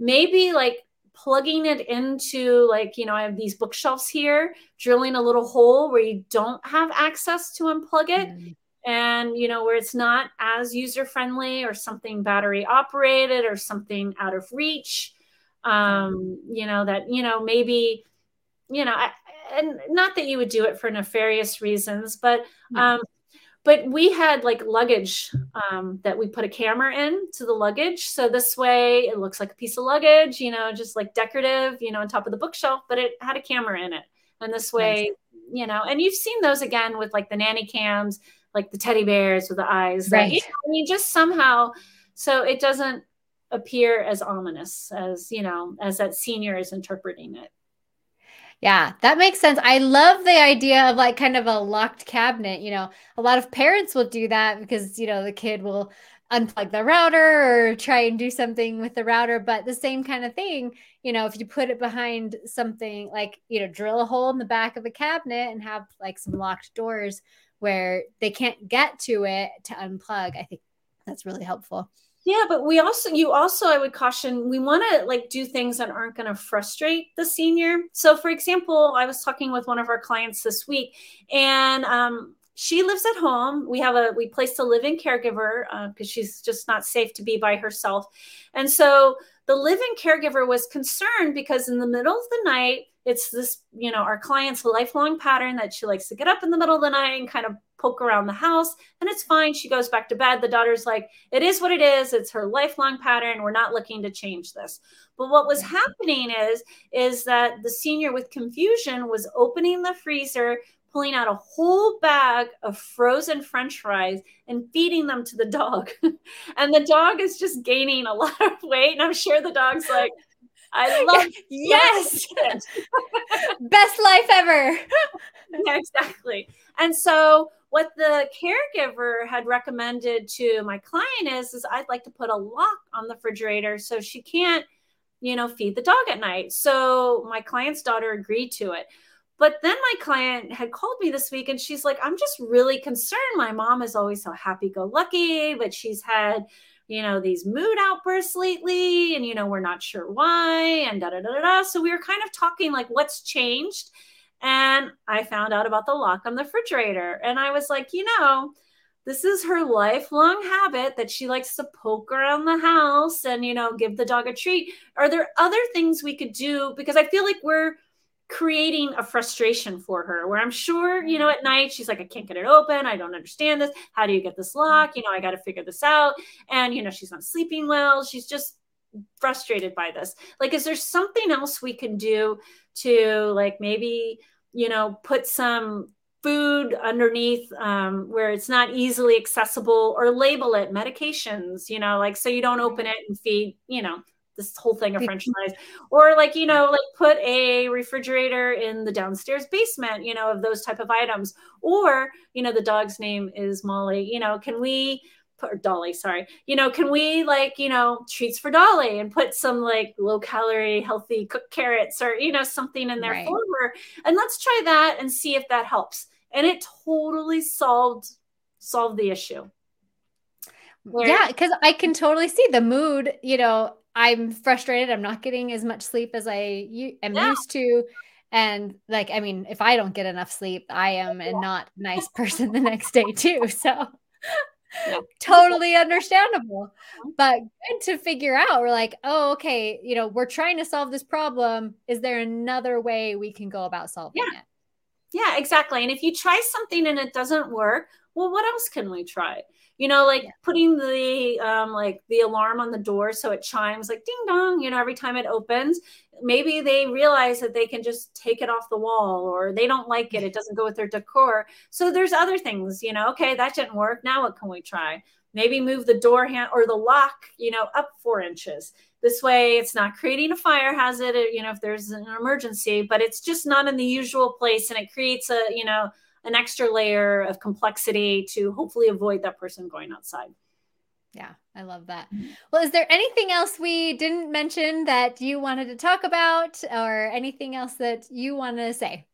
maybe like plugging it into like you know i have these bookshelves here drilling a little hole where you don't have access to unplug it. Mm. and you know where it's not as user friendly or something battery operated or something out of reach. Um you know that you know maybe you know I, and not that you would do it for nefarious reasons but um but we had like luggage um, that we put a camera in to the luggage. So this way it looks like a piece of luggage you know just like decorative you know on top of the bookshelf but it had a camera in it. And this way nice. you know and you've seen those again with like the nanny cams like the teddy bears with the eyes right. that, you know, i mean just somehow so it doesn't appear as ominous as you know as that senior is interpreting it yeah, that makes sense. I love the idea of like kind of a locked cabinet. You know, a lot of parents will do that because, you know, the kid will unplug the router or try and do something with the router. But the same kind of thing, you know, if you put it behind something like, you know, drill a hole in the back of a cabinet and have like some locked doors where they can't get to it to unplug, I think that's really helpful. Yeah, but we also, you also, I would caution, we want to like do things that aren't going to frustrate the senior. So, for example, I was talking with one of our clients this week, and um, she lives at home. We have a we placed a live-in caregiver because uh, she's just not safe to be by herself, and so the live-in caregiver was concerned because in the middle of the night it's this you know our client's lifelong pattern that she likes to get up in the middle of the night and kind of poke around the house and it's fine she goes back to bed. The daughter's like it is what it is. It's her lifelong pattern. We're not looking to change this. But what was happening is is that the senior with confusion was opening the freezer pulling out a whole bag of frozen french fries and feeding them to the dog. (laughs) And the dog is just gaining a lot of weight and i'm sure the dog's like I (laughs) love (laughs) yes, (laughs) best life ever. yeah, exactly. And so, what the caregiver had recommended to my client is, is I'd like to put a lock on the refrigerator so she can't you know, feed the dog at night. So my client's daughter agreed to it. But then my client had called me this week and she's like, I'm just really concerned. My mom is always so happy go lucky, but she's had, you know, these mood outbursts lately and, you know, we're not sure why and da da da da. So we were kind of talking like, what's changed? And I found out about the lock on the refrigerator. And I was like, you know, this is her lifelong habit that she likes to poke around the house and you know give the dog a treat are there other things we could do because i feel like we're creating a frustration for her where i'm sure you know at night she's like i can't get it open. I don't understand this. How do you get this lock? You know i got to figure this out. And you know she's not sleeping well. She's just frustrated by this. Like is there something else we can do to like maybe you know put some food underneath um, where it's not easily accessible or label it medications you know like so you don't open it and feed you know this whole thing of french fries or like you know like put a refrigerator in the downstairs basement you know of those type of items or you know the dog's name is molly you know can we or Dolly, sorry. You know, can we like, you know, treats for Dolly and put some like low calorie, healthy cooked carrots or, you know, something in there right. for her. And let's try that and see if that helps and it totally solved solved the issue Where- yeah because i can totally see the mood you know i'm frustrated i'm not getting as much sleep as i am yeah. used to and like i mean if i don't get enough sleep i (laughs) am a not nice (laughs) person the next day too (laughs) so yeah. totally understandable uh-huh. but good to figure out we're like oh okay you know we're trying to solve this problem is there another way we can go about solving yeah. it yeah, exactly. And if you try something and it doesn't work, well, what else can we try? You know, like yeah. putting the um, like the alarm on the door so it chimes like ding dong. You know, every time it opens. Maybe they realize that they can just take it off the wall, or they don't like it. It doesn't go with their decor. So there's other things. You know, okay, that didn't work. Now what can we try? Maybe move the door hand or the lock. You know, up four inches this way, it's not creating a fire hazard, you know, if there's an emergency, but it's just not in the usual place. And it creates a, you know, an extra layer of complexity to hopefully avoid that person going outside. Yeah, I love that. Mm-hmm. Well, is there anything else we didn't mention that you wanted to talk about or anything else that you want to say?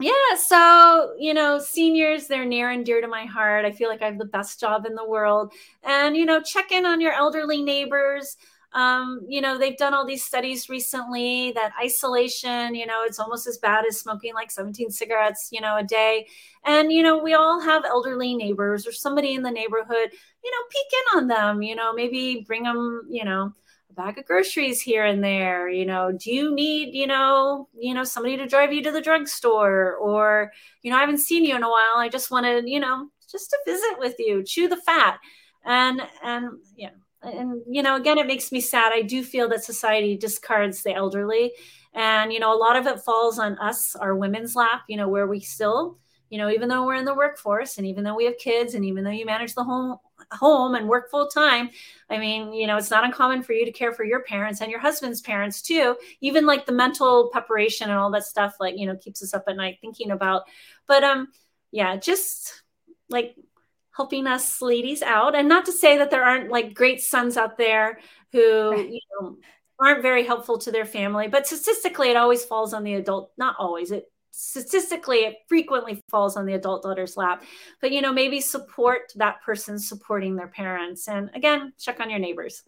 Yeah, so, you know, seniors, they're near and dear to my heart. I feel like I have the best job in the world. And, you know, check in on your elderly neighbors um, you know, they've done all these studies recently that isolation, you know, it's almost as bad as smoking like 17 cigarettes, you know, a day. And, you know, we all have elderly neighbors or somebody in the neighborhood, you know, peek in on them, you know, maybe bring them, you know, a bag of groceries here and there, you know, do you need, you know, you know, somebody to drive you to the drugstore or, you know, I haven't seen you in a while. I just wanted, you know, just to visit with you, chew the fat. And, and, yeah and you know again it makes me sad. I do feel that society discards the elderly. And you know a lot of it falls on us our women's lap you know where we still you know even though we're in the workforce and even though we have kids and even though you manage the home home and work full time i mean you know it's not uncommon for you to care for your parents and your husband's parents too. Even like the mental preparation and all that stuff like you know keeps us up at night thinking about but um yeah just like helping us ladies out. And not to say that there aren't like great sons out there who, you know, aren't very helpful to their family, but statistically, it always falls on the adult. Not always. It statistically it frequently falls on the adult daughter's lap but you know maybe support that person supporting their parents and again check on your neighbors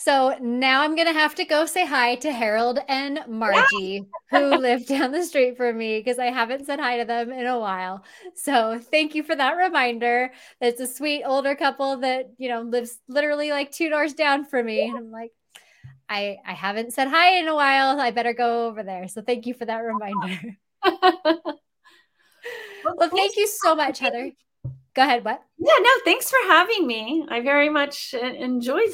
so now I'm going to have to go say hi to Harold and Margie, who (laughs) live down the street from me because I haven't said hi to them in a while. So thank you for that reminder. It's a sweet older couple that, you know, lives literally like two doors down from me. And I'm like, I, I haven't said hi in a while. I better go over there. So thank you for that reminder. (laughs) (laughs) well, thank you so much, Heather. Go ahead. What? Yeah, no, thanks for having me. I very much uh, enjoyed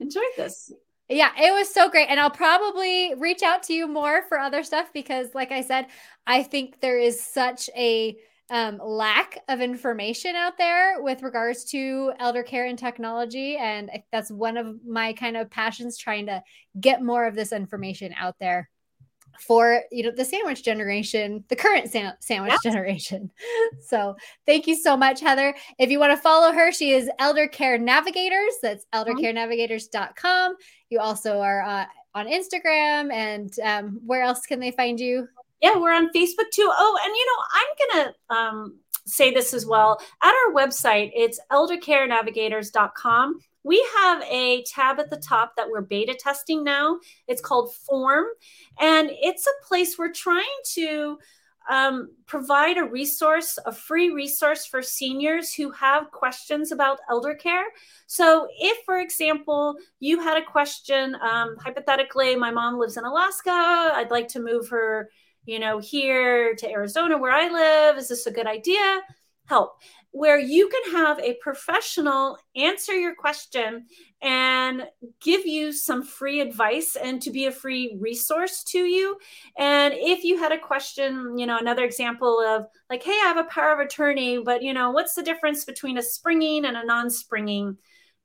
enjoyed this. Yeah, it was so great. And I'll probably reach out to you more for other stuff because, like I said, I think there is such a um, lack of information out there with regards to elder care and technology. And that's one of my kind of passions trying to get more of this information out there. For you know the sandwich generation the current sa- sandwich yes. generation. (laughs) So thank you so much heather. If you want to follow her she is elder care navigators that's eldercarenavigators.com you also are uh, on instagram and um, where else can they find you? Yeah we're on facebook too. Oh and you know i'm gonna um, say this as well at our website it's eldercarenavigators.com we have a tab at the top that we're beta testing now. It's called Form, and it's a place we're trying to um, provide a resource, a free resource for seniors who have questions about elder care. So, if, for example, you had a question, um, hypothetically, my mom lives in Alaska, I'd like to move her, you know, here to Arizona where I live. Is this a good idea? Help where you can have a professional answer your question and give you some free advice and to be a free resource to you. And if you had a question, you know, another example of like, hey, I have a power of attorney, but you know, what's the difference between a springing and a non-springing?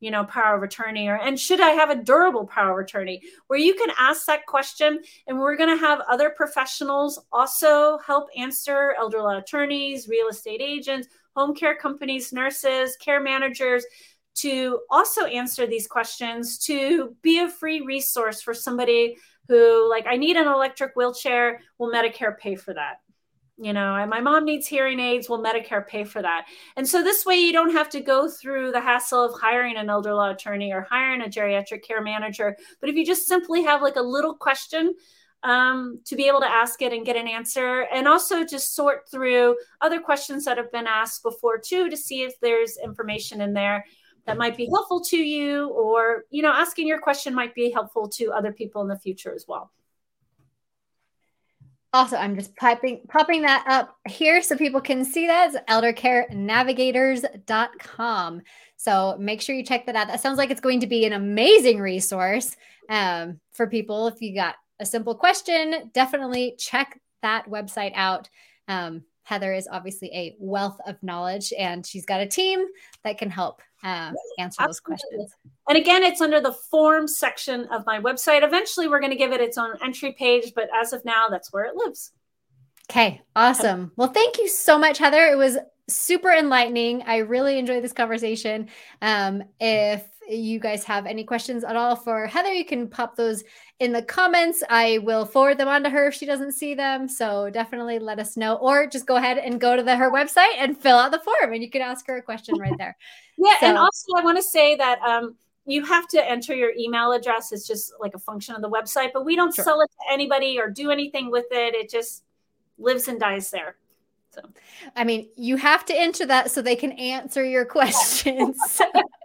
You know power of attorney or and should i have a durable power of attorney where you can ask that question and we're going to have other professionals also help answer elder law attorneys real estate agents home care companies, nurses, care managers to also answer these questions, to be a free resource for somebody who, like, I need an electric wheelchair. Will Medicare pay for that? You know, my mom needs hearing aids. Will Medicare pay for that? And so this way, you don't have to go through the hassle of hiring an elder law attorney or hiring a geriatric care manager. But if you just simply have like a little question um, to be able to ask it and get an answer, and also just sort through other questions that have been asked before too to see if there's information in there that might be helpful to you, or you know, asking your question might be helpful to other people in the future as well. Also, I'm just popping popping that up here so people can see that. It's eldercarenavigators.com. So make sure you check that out. That sounds like it's going to be an amazing resource um, for people if you got a simple question, definitely check that website out. Um, Heather is obviously a wealth of knowledge, and she's got a team that can help uh, answer Absolutely. those questions. And again, it's under the form section of my website. Eventually, we're going to give it its own entry page, but as of now, that's where it lives. Okay, awesome. Well, thank you so much, Heather. It was super enlightening. I really enjoyed this conversation. Um, if you guys have any questions at all for Heather, you can pop those in the comments. I will forward them on to her if she doesn't see them. So definitely let us know, or just go ahead and go to the, her website and fill out the form, and you can ask her a question right there. (laughs) yeah, so, and also I want to say that um, you have to enter your email address. It's just like a function of the website, but we don't sure. sell it to anybody or do anything with it. It just lives and dies there. So, I mean, you have to enter that so they can answer your (laughs) questions. (laughs)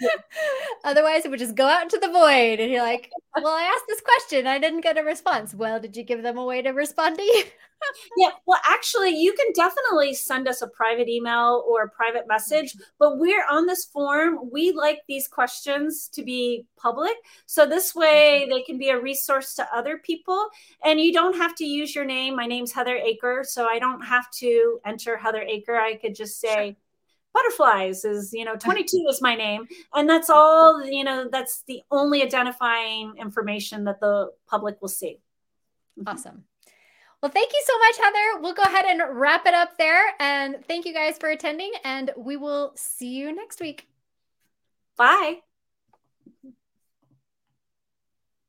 (laughs) Otherwise, it would just go out into the void. And you're like, well, I asked this question. I didn't get a response. Well, did you give them a way to respond to you? (laughs) yeah. Well, actually, you can definitely send us a private email or a private message. But we're on this form. We like these questions to be public. So this way mm-hmm. they can be a resource to other people. And you don't have to use your name. My name's Heather Aker. So I don't have to enter Heather Aker. I could just say, butterflies is you know (laughs) 22 is my name. And that's all you know that's the only identifying information that the public will see. Mm-hmm. awesome. Well thank you so much heather. We'll go ahead and wrap it up there. And thank you guys for attending. And we will see you next week. Bye